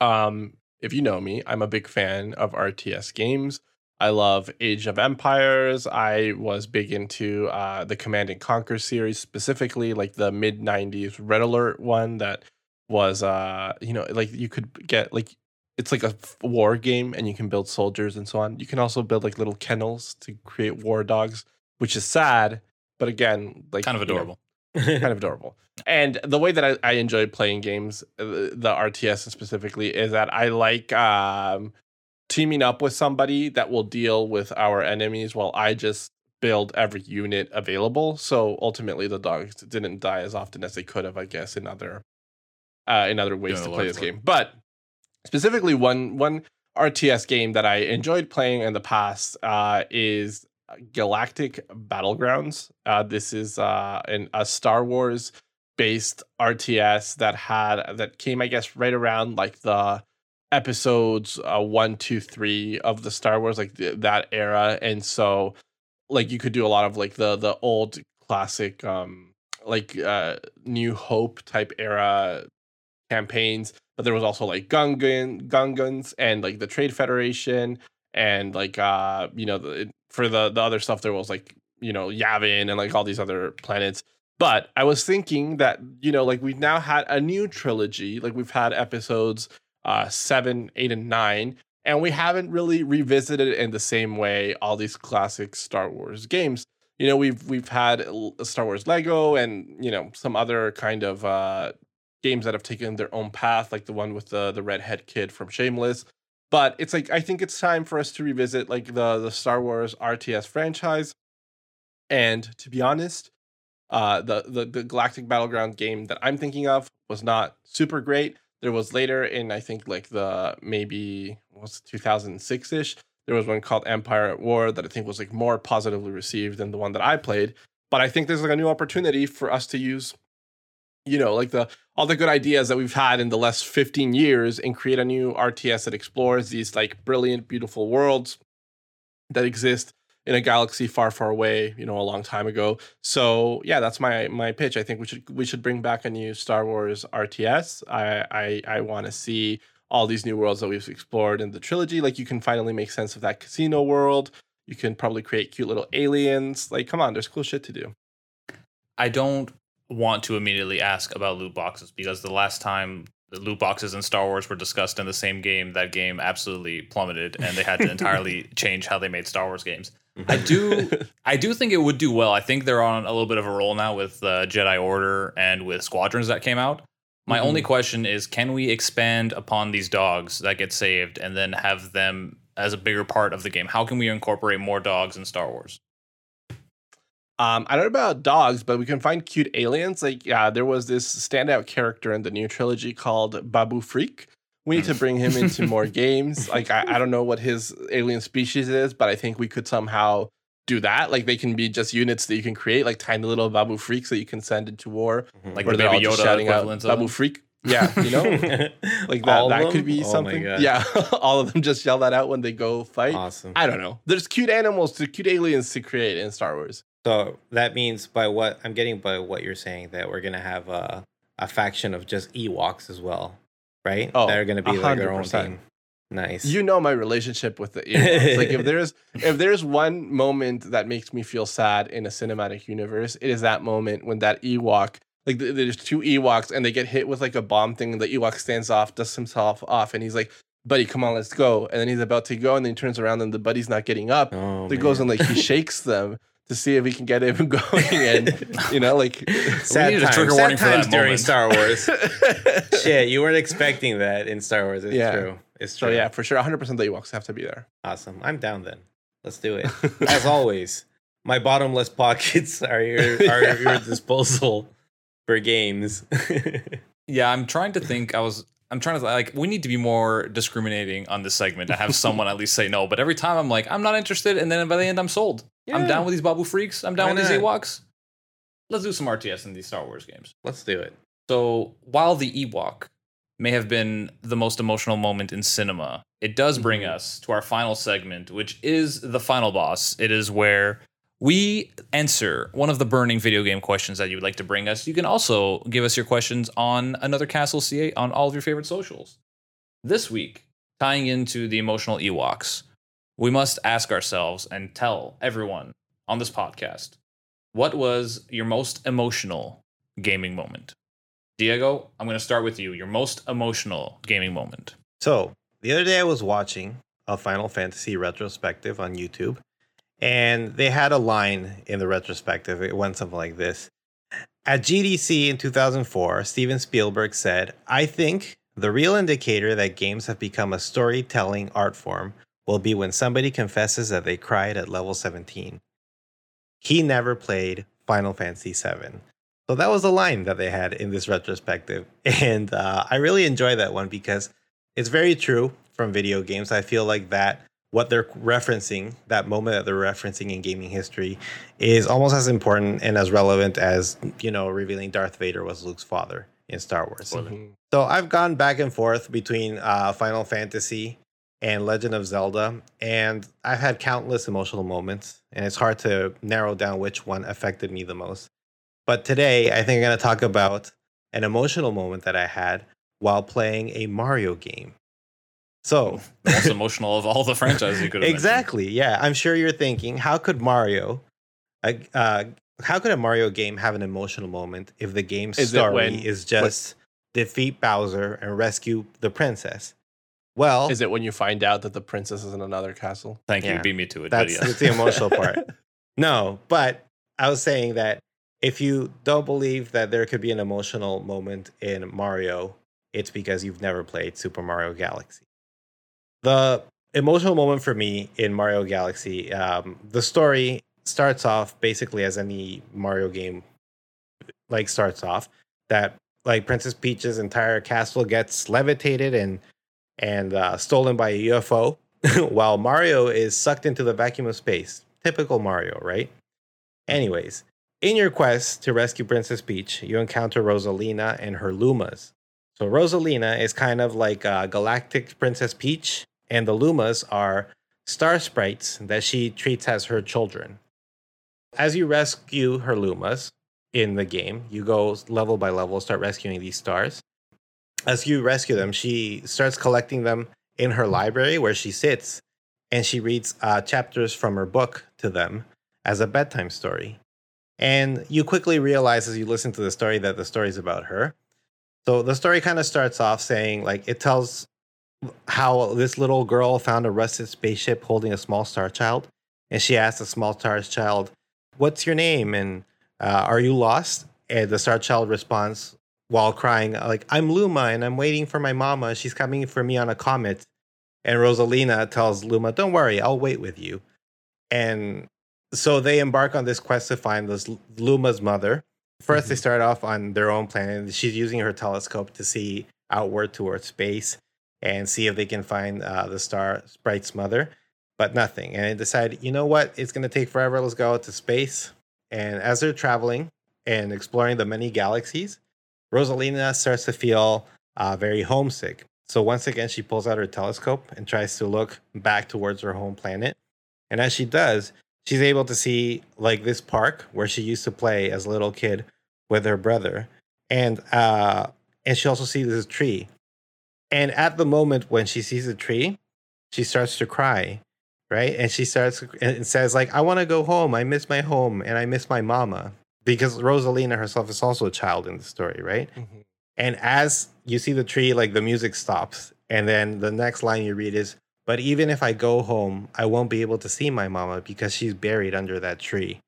Um, if you know me, I'm a big fan of RTS games. I love Age of Empires. I was big into uh, the Command and Conquer series, specifically like the mid '90s Red Alert one that was, uh, you know, like you could get like it's like a war game and you can build soldiers and so on. You can also build like little kennels to create war dogs, which is sad, but again, like Kind of know, adorable. Kind of adorable. And the way that I, I enjoy playing games, uh, the RTS specifically, is that I like um, teaming up with somebody that will deal with our enemies while I just build every unit available. So ultimately, the dogs didn't die as often as they could have, I guess, in other uh, in other ways Doing to play this game. But specifically, one one RTS game that I enjoyed playing in the past uh, is Galactic Battlegrounds. Uh, this is uh, an, a Star Wars based RTS that had that came, I guess, right around like the episodes uh, one, two, three of the Star Wars, like th- that era, and so like you could do a lot of like the the old classic, um, like uh, New Hope type era campaigns, but there was also like Gungan, Gungans, and like the Trade Federation, and like uh, you know, the, for the the other stuff there was like you know Yavin and like all these other planets. But I was thinking that you know, like we've now had a new trilogy, like we've had episodes uh seven, eight, and nine, and we haven't really revisited it in the same way all these classic Star Wars games. You know, we've we've had Star Wars Lego and you know some other kind of uh games that have taken their own path, like the one with the the redhead kid from Shameless. But it's like I think it's time for us to revisit like the the Star Wars RTS franchise. And to be honest, uh, the, the the Galactic Battleground game that I'm thinking of was not super great. There was later in I think like the maybe was 2006 ish. There was one called Empire at War that I think was like more positively received than the one that I played. But I think there's like a new opportunity for us to use, you know, like the all the good ideas that we've had in the last 15 years and create a new RTS that explores these like brilliant, beautiful worlds that exist in a galaxy far, far away, you know, a long time ago. So yeah, that's my my pitch. I think we should we should bring back a new Star Wars RTS. I I, I want to see all these new worlds that we've explored in the trilogy. Like you can finally make sense of that casino world. You can probably create cute little aliens. Like, come on, there's cool shit to do. I don't want to immediately ask about loot boxes because the last time the loot boxes in Star Wars were discussed in the same game, that game absolutely plummeted and they had to entirely change how they made Star Wars games. I do I do think it would do well. I think they're on a little bit of a roll now with uh, Jedi Order and with Squadrons that came out. My only question is can we expand upon these dogs that get saved and then have them as a bigger part of the game? How can we incorporate more dogs in Star Wars? Um, I don't know about dogs, but we can find cute aliens. Like, yeah, there was this standout character in the new trilogy called Babu Frik. We need to bring him into more games. Like, I, I don't know what his alien species is, but I think we could somehow do that. Like they can be just units that you can create, like tiny little Babu Friks that you can send into war. Mhm. Like where the they're all Baby just Yoda shouting out Babu Frik. Yeah, you know, like that. All That could be Oh something. Yeah, all of them just yell that out when they go fight. awesome. I don't know. There's cute animals, to cute aliens to create in Star Wars. So that means by what I'm getting by what you're saying that we're gonna have a a faction of just Ewoks as well, right? Oh, that are gonna be like their own team. Nice. You know my relationship with the Ewoks. like if there's if there's one moment that makes me feel sad in a cinematic universe, it is that moment when that Ewok, like there's two Ewoks and they get hit with like a bomb thing, and the Ewok stands off, dusts himself off, and he's like, "Buddy, come on, let's go." And then he's about to go, and then he turns around, and the buddy's not getting up. oh, so he goes and like he shakes them to see if he can get him going, and you know, like. sad needed a times, trigger sad warning for times that during moment. Star Wars. Shit, you weren't expecting that in Star Wars. It's Yeah. true. It's so true. yeah, for sure, 100% the Ewoks have to be there. Awesome. I'm down then. Let's do it. As always, my bottomless pockets are your are at your disposal for games. Yeah, I'm trying to think. I was. I'm trying to like. We need to be more discriminating on this segment to have someone at least say no. But every time I'm like, I'm not interested, and then by the end, I'm sold. I'm down with these Babu Friks. I'm down Why with these not? Ewoks. Let's do some RTS in these Star Wars games. Let's do it. So while the Ewok may have been the most emotional moment in cinema, it does bring Mhm. us to our final segment, which is the final boss. It is where we answer one of the burning video game questions that you would like to bring us. You can also give us your questions on another Castle C8 on all of your favorite socials. This week, tying into the emotional Ewoks, we must ask ourselves and tell everyone on this podcast what was your most emotional gaming moment? Diego, I'm going to start with you. Your most emotional gaming moment. So the other day I was watching a Final Fantasy retrospective on YouTube, and they had a line in the retrospective. It went something like this. At GDC in 2004, Steven Spielberg said, I think the real indicator that games have become a storytelling art form will be when somebody confesses that they cried at level 17. He never played Final Fantasy VII. So that was the line that they had in this retrospective. And uh, I really enjoy that one because it's very true from video games. I feel like that what they're referencing, that moment that they're referencing in gaming history, is almost as important and as relevant as, you know, revealing Darth Vader was Luke's father in Star Wars. Mhm. So I've gone back and forth between uh, Final Fantasy and Legend of Zelda, and I've had countless emotional moments, and it's hard to narrow down which one affected me the most. But today, I think I'm going to talk about an emotional moment that I had while playing a Mario game. So, The most emotional of all the franchises you could have exactly, yeah, I'm sure you're thinking, how could Mario, uh, uh, how could a Mario game have an emotional moment if the game's Is story when- is just defeat Bowser and rescue the princess? Well, Is it when you find out that the princess is in another castle? Thank you. Beat me to it. that's, that's the emotional part. No, but I was saying that if you don't believe that there could be an emotional moment in Mario, it's because you've never played Super Mario Galaxy. The emotional moment for me in Mario Galaxy, um, the story starts off basically as any Mario game like starts off that like Princess Peach's entire castle gets levitated and and uh, stolen by a UFO, while Mario is sucked into the vacuum of space. Typical Mario, right? Anyways, in your quest to rescue Princess Peach, you encounter Rosalina and her Lumas. So Rosalina is kind of like uh, Galactic Princess Peach, and the Lumas are star sprites that she treats as her children. As you rescue her Lumas in the game, you go level by level, start rescuing these stars. As you rescue them, she starts collecting them in her library where she sits, and she reads uh, chapters from her book to them as a bedtime story. And you quickly realize as you listen to the story that the story is about her. So the story kind of starts off saying, like, it tells how this little girl found a rusted spaceship holding a small star child. And she asked the small star child, What's your name? And uh, are you lost? And the star child responds while crying, like, I'm Luma and I'm waiting for my mama. She's coming for me on a comet. And Rosalina tells Luma, Don't worry, I'll wait with you. And so they embark on this quest to find this Luma's mother. 1st they start off on their own planet. She's using her telescope to see outward towards space and see if they can find uh, the star sprite's mother. but nothing. And they decide, you know what? It's going to take forever. Let's go out to space. And as they're traveling and exploring the many galaxies, Rosalina starts to feel uh, very homesick. So once again, she pulls out her telescope and tries to look back towards her home planet. And as she does, she's able to see like this park where she used to play as a little kid with her brother. And uh and she also sees this tree. And at the moment when she sees the tree, she starts to cry, right? And she starts and says like I want to go home. I miss my home and I miss my mama because Rosalina herself is also a child in the story, right? Mhm. And as you see the tree, like the music stops. And then the next line you read is, But even if I go home, I won't be able to see my mama because she's buried under that tree.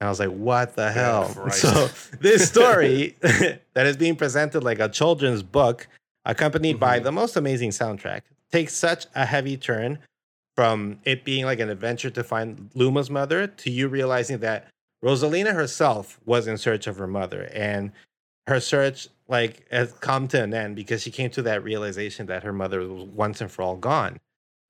And I was like, What the hell? Christ. So, this story that is being presented like a children's book, accompanied by Mhm. the most amazing soundtrack, takes such a heavy turn from it being like an adventure to find Luma's mother to you realizing that Rosalina herself was in search of her mother. And her search like has come to an end because she came to that realization that her mother was once and for all gone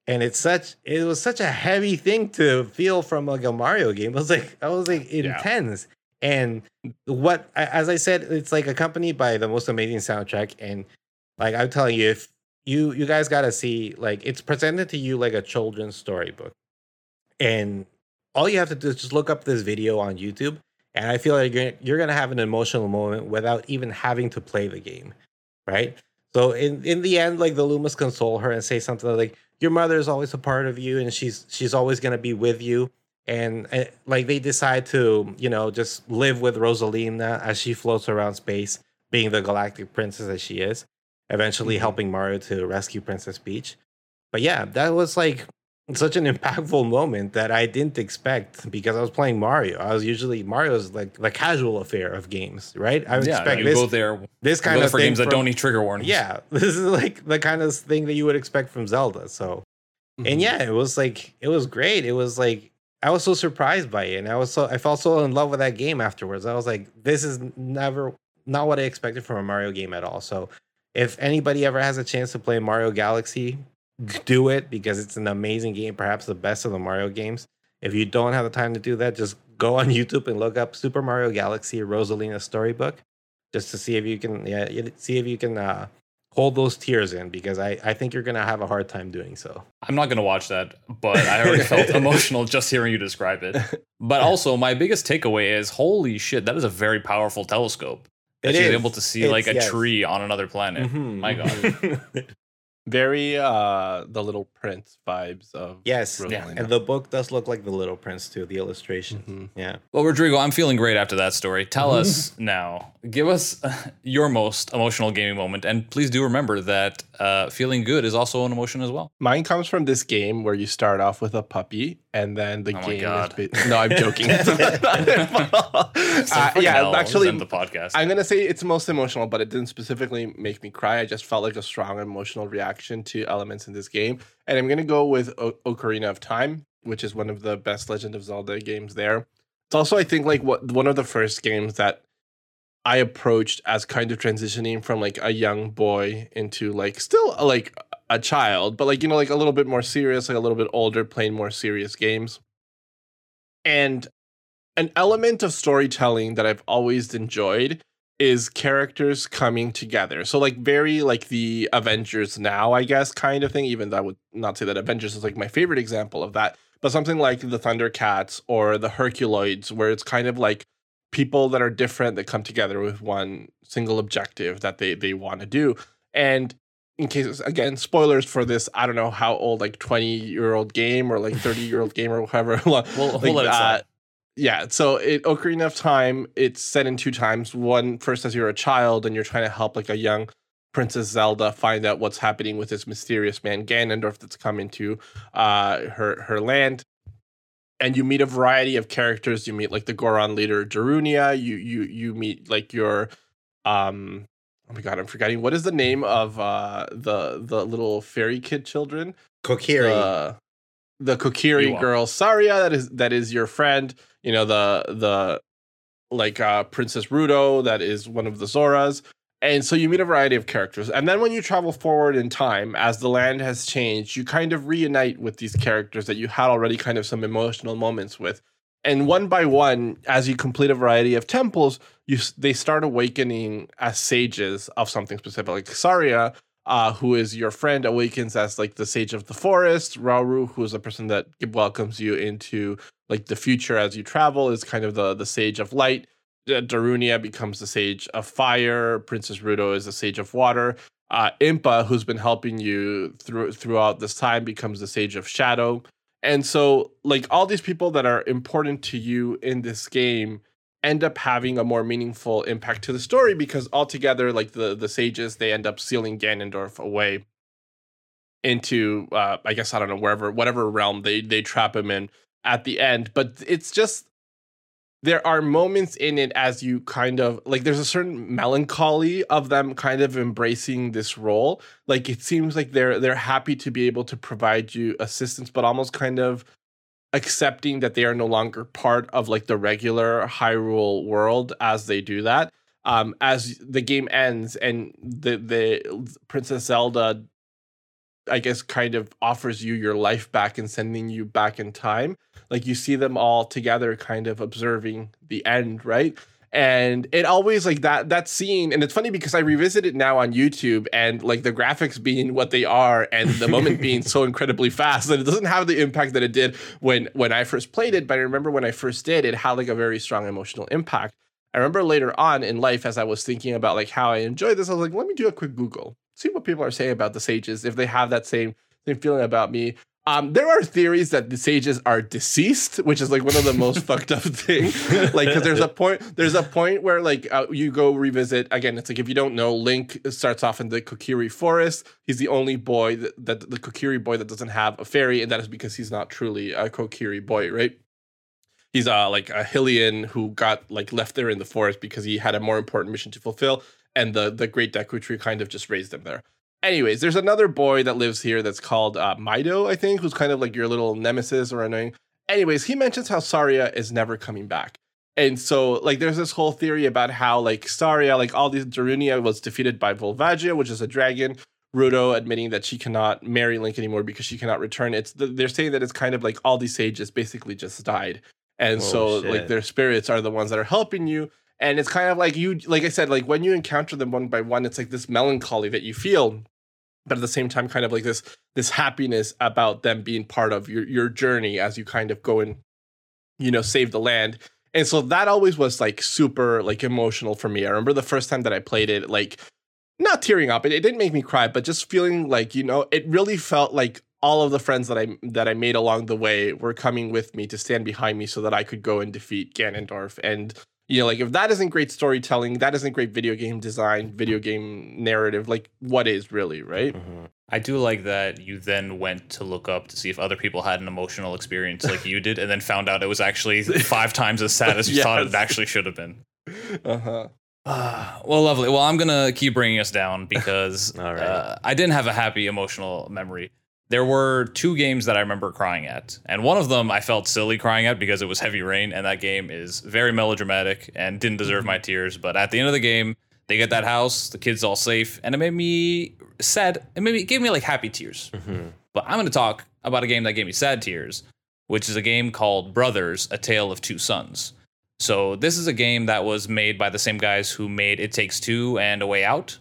and it's such it was such a heavy thing to feel from like a mario game it was like i was like Yeah. intense and what as i said it's like accompanied by the most amazing soundtrack and like i'm telling you if you you guys gotta see like it's presented to you like a children's storybook and all you have to do is just look up this video on youtube and I feel like you're, you're gonna have an emotional moment without even having to play the game, right? So in in the end, like the Lumas console her and say something like, "Your mother is always a part of you, and she's she's always gonna be with you." And uh, like they decide to, you know, just live with Rosalina as she floats around space, being the galactic princess that she is, eventually Mhm. helping Mario to rescue Princess Peach. But yeah, that was like such an impactful moment that I didn't expect because I was playing Mario. I was usually Mario's like the casual affair of games, right? I would yeah, expect you this go there. this kind there of for thing games that don't need trigger warnings. Yeah, this is like the kind of thing that you would expect from Zelda. So Mhm. and yeah, it was like it was great. It was like I was so surprised by it, and I was so I felt so in love with that game afterwards. I was like, this is never not what I expected from a Mario game at all. So if anybody ever has a chance to play Mario Galaxy, do it because it's an amazing game, perhaps the best of the Mario games. If you don't have the time to do that, just go on YouTube and look up Super Mario Galaxy Rosalina Storybook, just to see if you can yeah see if you can uh, hold those tears in because I I think you're gonna have a hard time doing so. I'm not gonna watch that, but I already felt emotional just hearing you describe it. But also, my biggest takeaway is, holy shit, that is a very powerful telescope. That It she's is. able to see It's- like a yes. tree on another planet. Mhm. My God. very uh the little prince vibes of yes, Yeah. And the book does look like the Little Prince too. The illustration, Mhm. yeah. Well, Rodrigo, I'm feeling great after that story. Tell us now. Give us uh, your most emotional gaming moment, and please do remember that uh, feeling good is also an emotion as well. Mine comes from this game where you start off with a puppy and then the Oh my game God. is ba- No, I'm joking. uh, yeah, actually the podcast. I'm gonna say it's most emotional, but it didn't specifically make me cry. I just felt like a strong emotional reaction to elements in this game, and I'm gonna go with o- Ocarina of Time, which is one of the best Legend of Zelda games. There, it's also I think like what one of the first games that I approached as kind of transitioning from like a young boy into like still like a child, but like you know like a little bit more serious, like a little bit older, playing more serious games, and an element of storytelling that I've always enjoyed is characters coming together. So like very like the Avengers now, I guess, kind of thing. Even though I would not say that Avengers is like my favorite example of that, but something like the Thundercats or the Herculoids, where it's kind of like people that are different that come together with one single objective that they they want to do. And in case again, spoilers for this, I don't know how old, like 20 year old game or like 30 year old game or whatever. We'll- we'll like, it uh, yeah, so it Ocarina of Time, it's set in two times. One first as you're a child and you're trying to help like a young Princess Zelda find out what's happening with this mysterious man Ganondorf that's come into uh her her land. And you meet a variety of characters. You meet like the Goron leader Darunia. You you you meet like your um oh my god, I'm forgetting what is the name of uh the the little fairy kid children? Kokiri. the the Kokiri girl Saria that is that is your friend. You know the the like uh Princess Ruto that is one of the Zoras, And so you meet a variety of characters. And then when you travel forward in time, as the land has changed, you kind of reunite with these characters that you had already kind of some emotional moments with. And one by one, as you complete a variety of temples, you they start awakening as sages of something specific. Like Saria, uh, who is your friend, awakens as like the sage of the forest. Rauru, who is a person that welcomes you into like the future as you travel, is kind of the the sage of light. Darunia becomes the sage of fire. Princess Ruto is the sage of water. Uh, Impa, who's been helping you through throughout this time, becomes the sage of shadow. And so, like all these people that are important to you in this game end up having a more meaningful impact to the story because altogether, like the the sages, they end up sealing Ganondorf away into, uh, I guess I don't know wherever, whatever realm they they trap him in at the end. But it's just there are moments in it as you kind of like there's a certain melancholy of them kind of embracing this role. Like it seems like they're they're happy to be able to provide you assistance but almost kind of accepting that they are no longer part of like the regular Hyrule world as they do that. Um as the game ends and the the princess zelda i guess kind of offers you your life back and sending you back in time like you see them all together kind of observing the end right? And it always like that that scene and it's funny because i revisit it now on youtube and like the graphics being what they are and the moment being so incredibly fast that it doesn't have the impact that it did when when i first played it but i remember when i first did it had like a very strong emotional impact. I remember later on in life as i was thinking about like how i enjoy this i was like let me do a quick google see what people are saying about the sages if they have that same same feeling about me um, there are theories that the sages are deceased, which is like one of the most fucked up things. Like, because there's a point, there's a point where like uh, you go revisit again. It's like if you don't know, Link starts off in the Kokiri forest. He's the only boy that, that the Kokiri boy that doesn't have a fairy, and that is because he's not truly a Kokiri boy, right? He's uh like a Hylian who got like left there in the forest because he had a more important mission to fulfill, and the the Great Deku Tree kind of just raised him there anyways, there's another boy that lives here that's called uh, Mido, I think, who's kind of like your little nemesis or annoying. Anyways, he mentions how Saria is never coming back. And so, like, there's this whole theory about how, like, Saria, like, all these Darunia was defeated by Volvagia, which is a dragon. Ruto admitting that she cannot marry Link anymore because she cannot return. It's they're saying that it's kind of like all these sages basically just died, and oh, so shit. like their spirits are the ones that are helping you. And it's kind of like you, like I said, like when you encounter them one by one, it's like this melancholy that you feel but at the same time kind of like this this happiness about them being part of your your journey as you kind of go and you know save the land and so that always was like super like emotional for me i remember the first time that i played it like not tearing up it, it didn't make me cry but just feeling like you know it really felt like all of the friends that I that I made along the way were coming with me to stand behind me so that I could go and defeat Ganondorf. And you know like if that isn't great storytelling that isn't great video game design video game narrative like what is really right mm-hmm. i do like that you then went to look up to see if other people had an emotional experience like you did and then found out it was actually five times as sad as you yes. thought it actually should have been uh-huh uh, well, lovely. Well, I'm gonna keep bringing us down because uh, I didn't have a happy emotional memory there were two games that I remember crying at. And one of them I felt silly crying at because it was Heavy Rain, and that game is very melodramatic and didn't deserve my mm-hmm. tears. But at the end of the game, they get that house, the kids all safe, and it made me sad. It made me, it gave me like happy tears. Mm-hmm. But I'm going to talk about a game that gave me sad tears, which is a game called Brothers: A Tale of Two Sons. So this is a game that was made by the same guys who made It Takes Two and A Way Out.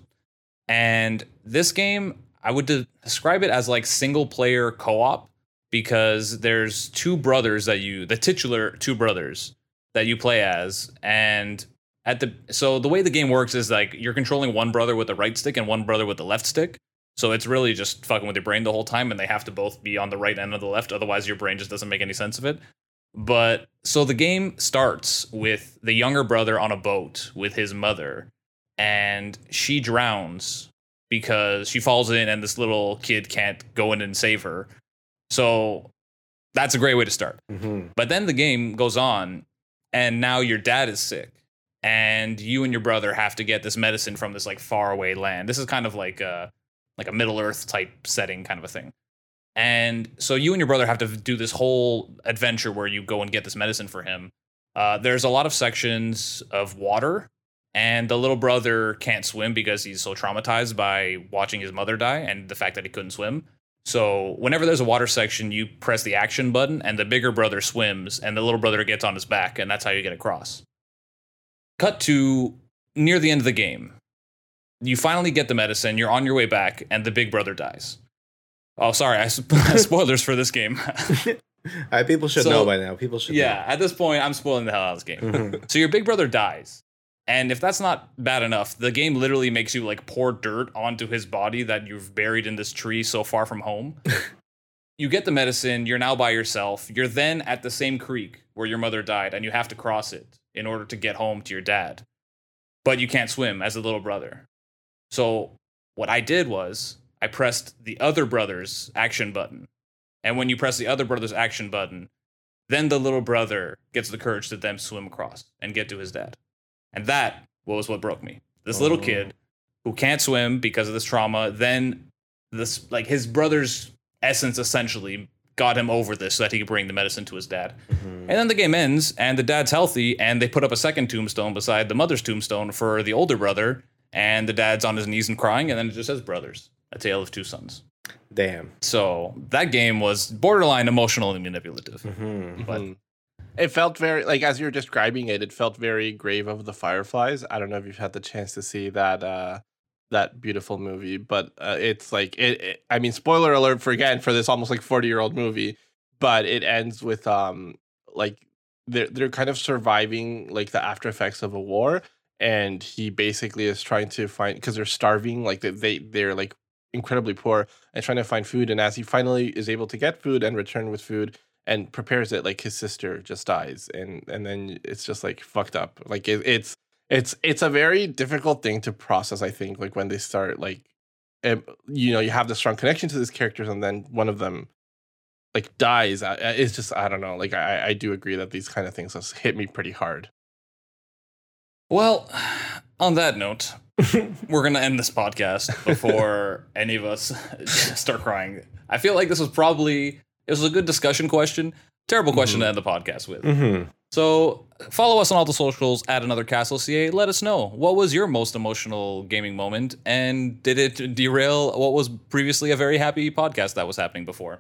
And this game, I would describe it as like single player co op because there's two brothers that you, the titular two brothers that you play as. And at the, so the way the game works is like you're controlling one brother with the right stick and one brother with the left stick. So it's really just fucking with your brain the whole time, and they have to both be on the right end of the left. Otherwise, your brain just doesn't make any sense of it. But so the game starts with the younger brother on a boat with his mother, and she drowns because she falls in and this little kid can't go in and save her. So that's a great way to start. Mm-hmm. But then the game goes on, and now your dad is sick, and you and your brother have to get this medicine from this like faraway land. This is kind of like a like a Middle Earth type setting, kind of a thing. And so you and your brother have to do this whole adventure where you go and get this medicine for him. Uh, there's a lot of sections of water and the little brother can't swim because he's so traumatized by watching his mother die and the fact that he couldn't swim. So whenever there's a water section, you press the action button, and the bigger brother swims, and the little brother gets on his back, and that's how you get across. Cut to near the end of the game. You finally get the medicine. You're on your way back, and the big brother dies. Oh, sorry, I sp- spoilers for this game. People should So- know by now. People should. yeah, at this point, I'm spoiling the hell out of this game. Know. Mhm. So your big brother dies. And if that's not bad enough, the game literally makes you like pour dirt onto his body that you've buried in this tree so far from home. you get the medicine, you're now by yourself. You're then at the same creek where your mother died, and you have to cross it in order to get home to your dad. But you can't swim as a little brother. So what I did was I pressed the other brother's action button. And when you press the other brother's action button, then the little brother gets the courage to then swim across and get to his dad. And that was what broke me. This little Oh. kid who can't swim because of this trauma, then this like his brother's essence essentially got him over this so that he could bring the medicine to his dad. Mhm. And then the game ends and the dad's healthy and they put up a second tombstone beside the mother's tombstone for the older brother and the dad's on his knees and crying and then it just says brothers, a tale of two sons. Damn. So that game was borderline emotionally manipulative. Mhm. But Mhm. It felt very like as you were describing it, it felt very Grave of the Fireflies. I don't know if you've had the chance to see that uh that beautiful movie, but uh, it's like it, it. I mean, spoiler alert for again for this almost like forty year old movie, but it ends with um like they're they're kind of surviving like the after effects of a war, and he basically is trying to find because they're starving, like they, they they're like incredibly poor and trying to find food, and as he finally is able to get food and return with food and prepares it like his sister just dies and and then it's just like fucked up like it, it's it's it's a very difficult thing to process i think like when they start like em- you know you have the strong connection to these characters and then one of them like dies it's just i don't know like i i do agree that these kind of things has hit me pretty hard Well, on that note, we're gonna end this podcast before any of us start crying. I feel like this was probably it was a good discussion question. Terrible question to end the podcast with. Mhm. So follow us on all the socials at another castle ca. Let us know what was your most emotional gaming moment, and did it derail what was previously a very happy podcast that was happening before?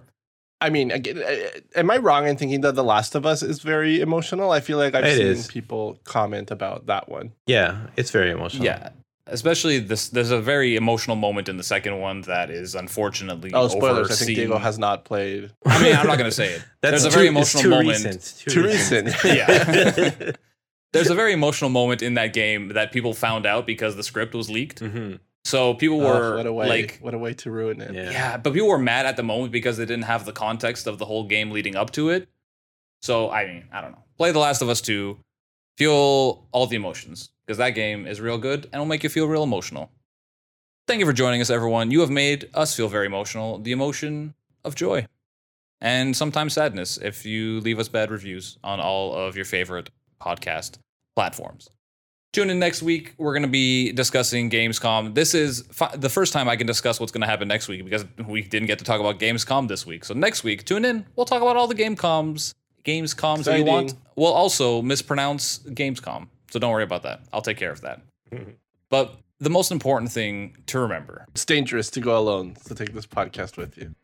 i mean again, uh, am i wrong in thinking that the last of us is very emotional i feel like i've It seen is. people comment about that one Yeah, it's very emotional. Yeah. Especially this, there's a very emotional moment in the second one that is unfortunately oh spoilers i think diego has not played I mean, I'm not going to say it. That's There's a too- very emotional too moment. Recent. Too, too recent. recent Yeah. There's a very emotional moment in that game that people found out because the script was leaked. Mhm. So people Oh, were what a way like, what a way to ruin it Yeah. yeah, but people were mad at the moment because they didn't have the context of the whole game leading up to it. So I mean, I don't know. Play The Last of Us 2, feel all the emotions because that game is real good and will make you feel real emotional. Thank you for joining us, everyone. You have made us feel very emotional. The emotion of joy and sometimes sadness if you leave us bad reviews on all of your favorite podcast platforms. Tune in next week. We're going to be discussing Gamescom. This is fi- the first time I can discuss what's going to happen next week because we didn't get to talk about Gamescom this week. So next week, tune in. We'll talk about all the Gamecoms, Gamescoms that you want. Exciting. We'll also mispronounce Gamescom. So don't worry about that. I'll take care of that. but the most important thing to remember It's dangerous to go alone, so take this podcast with you.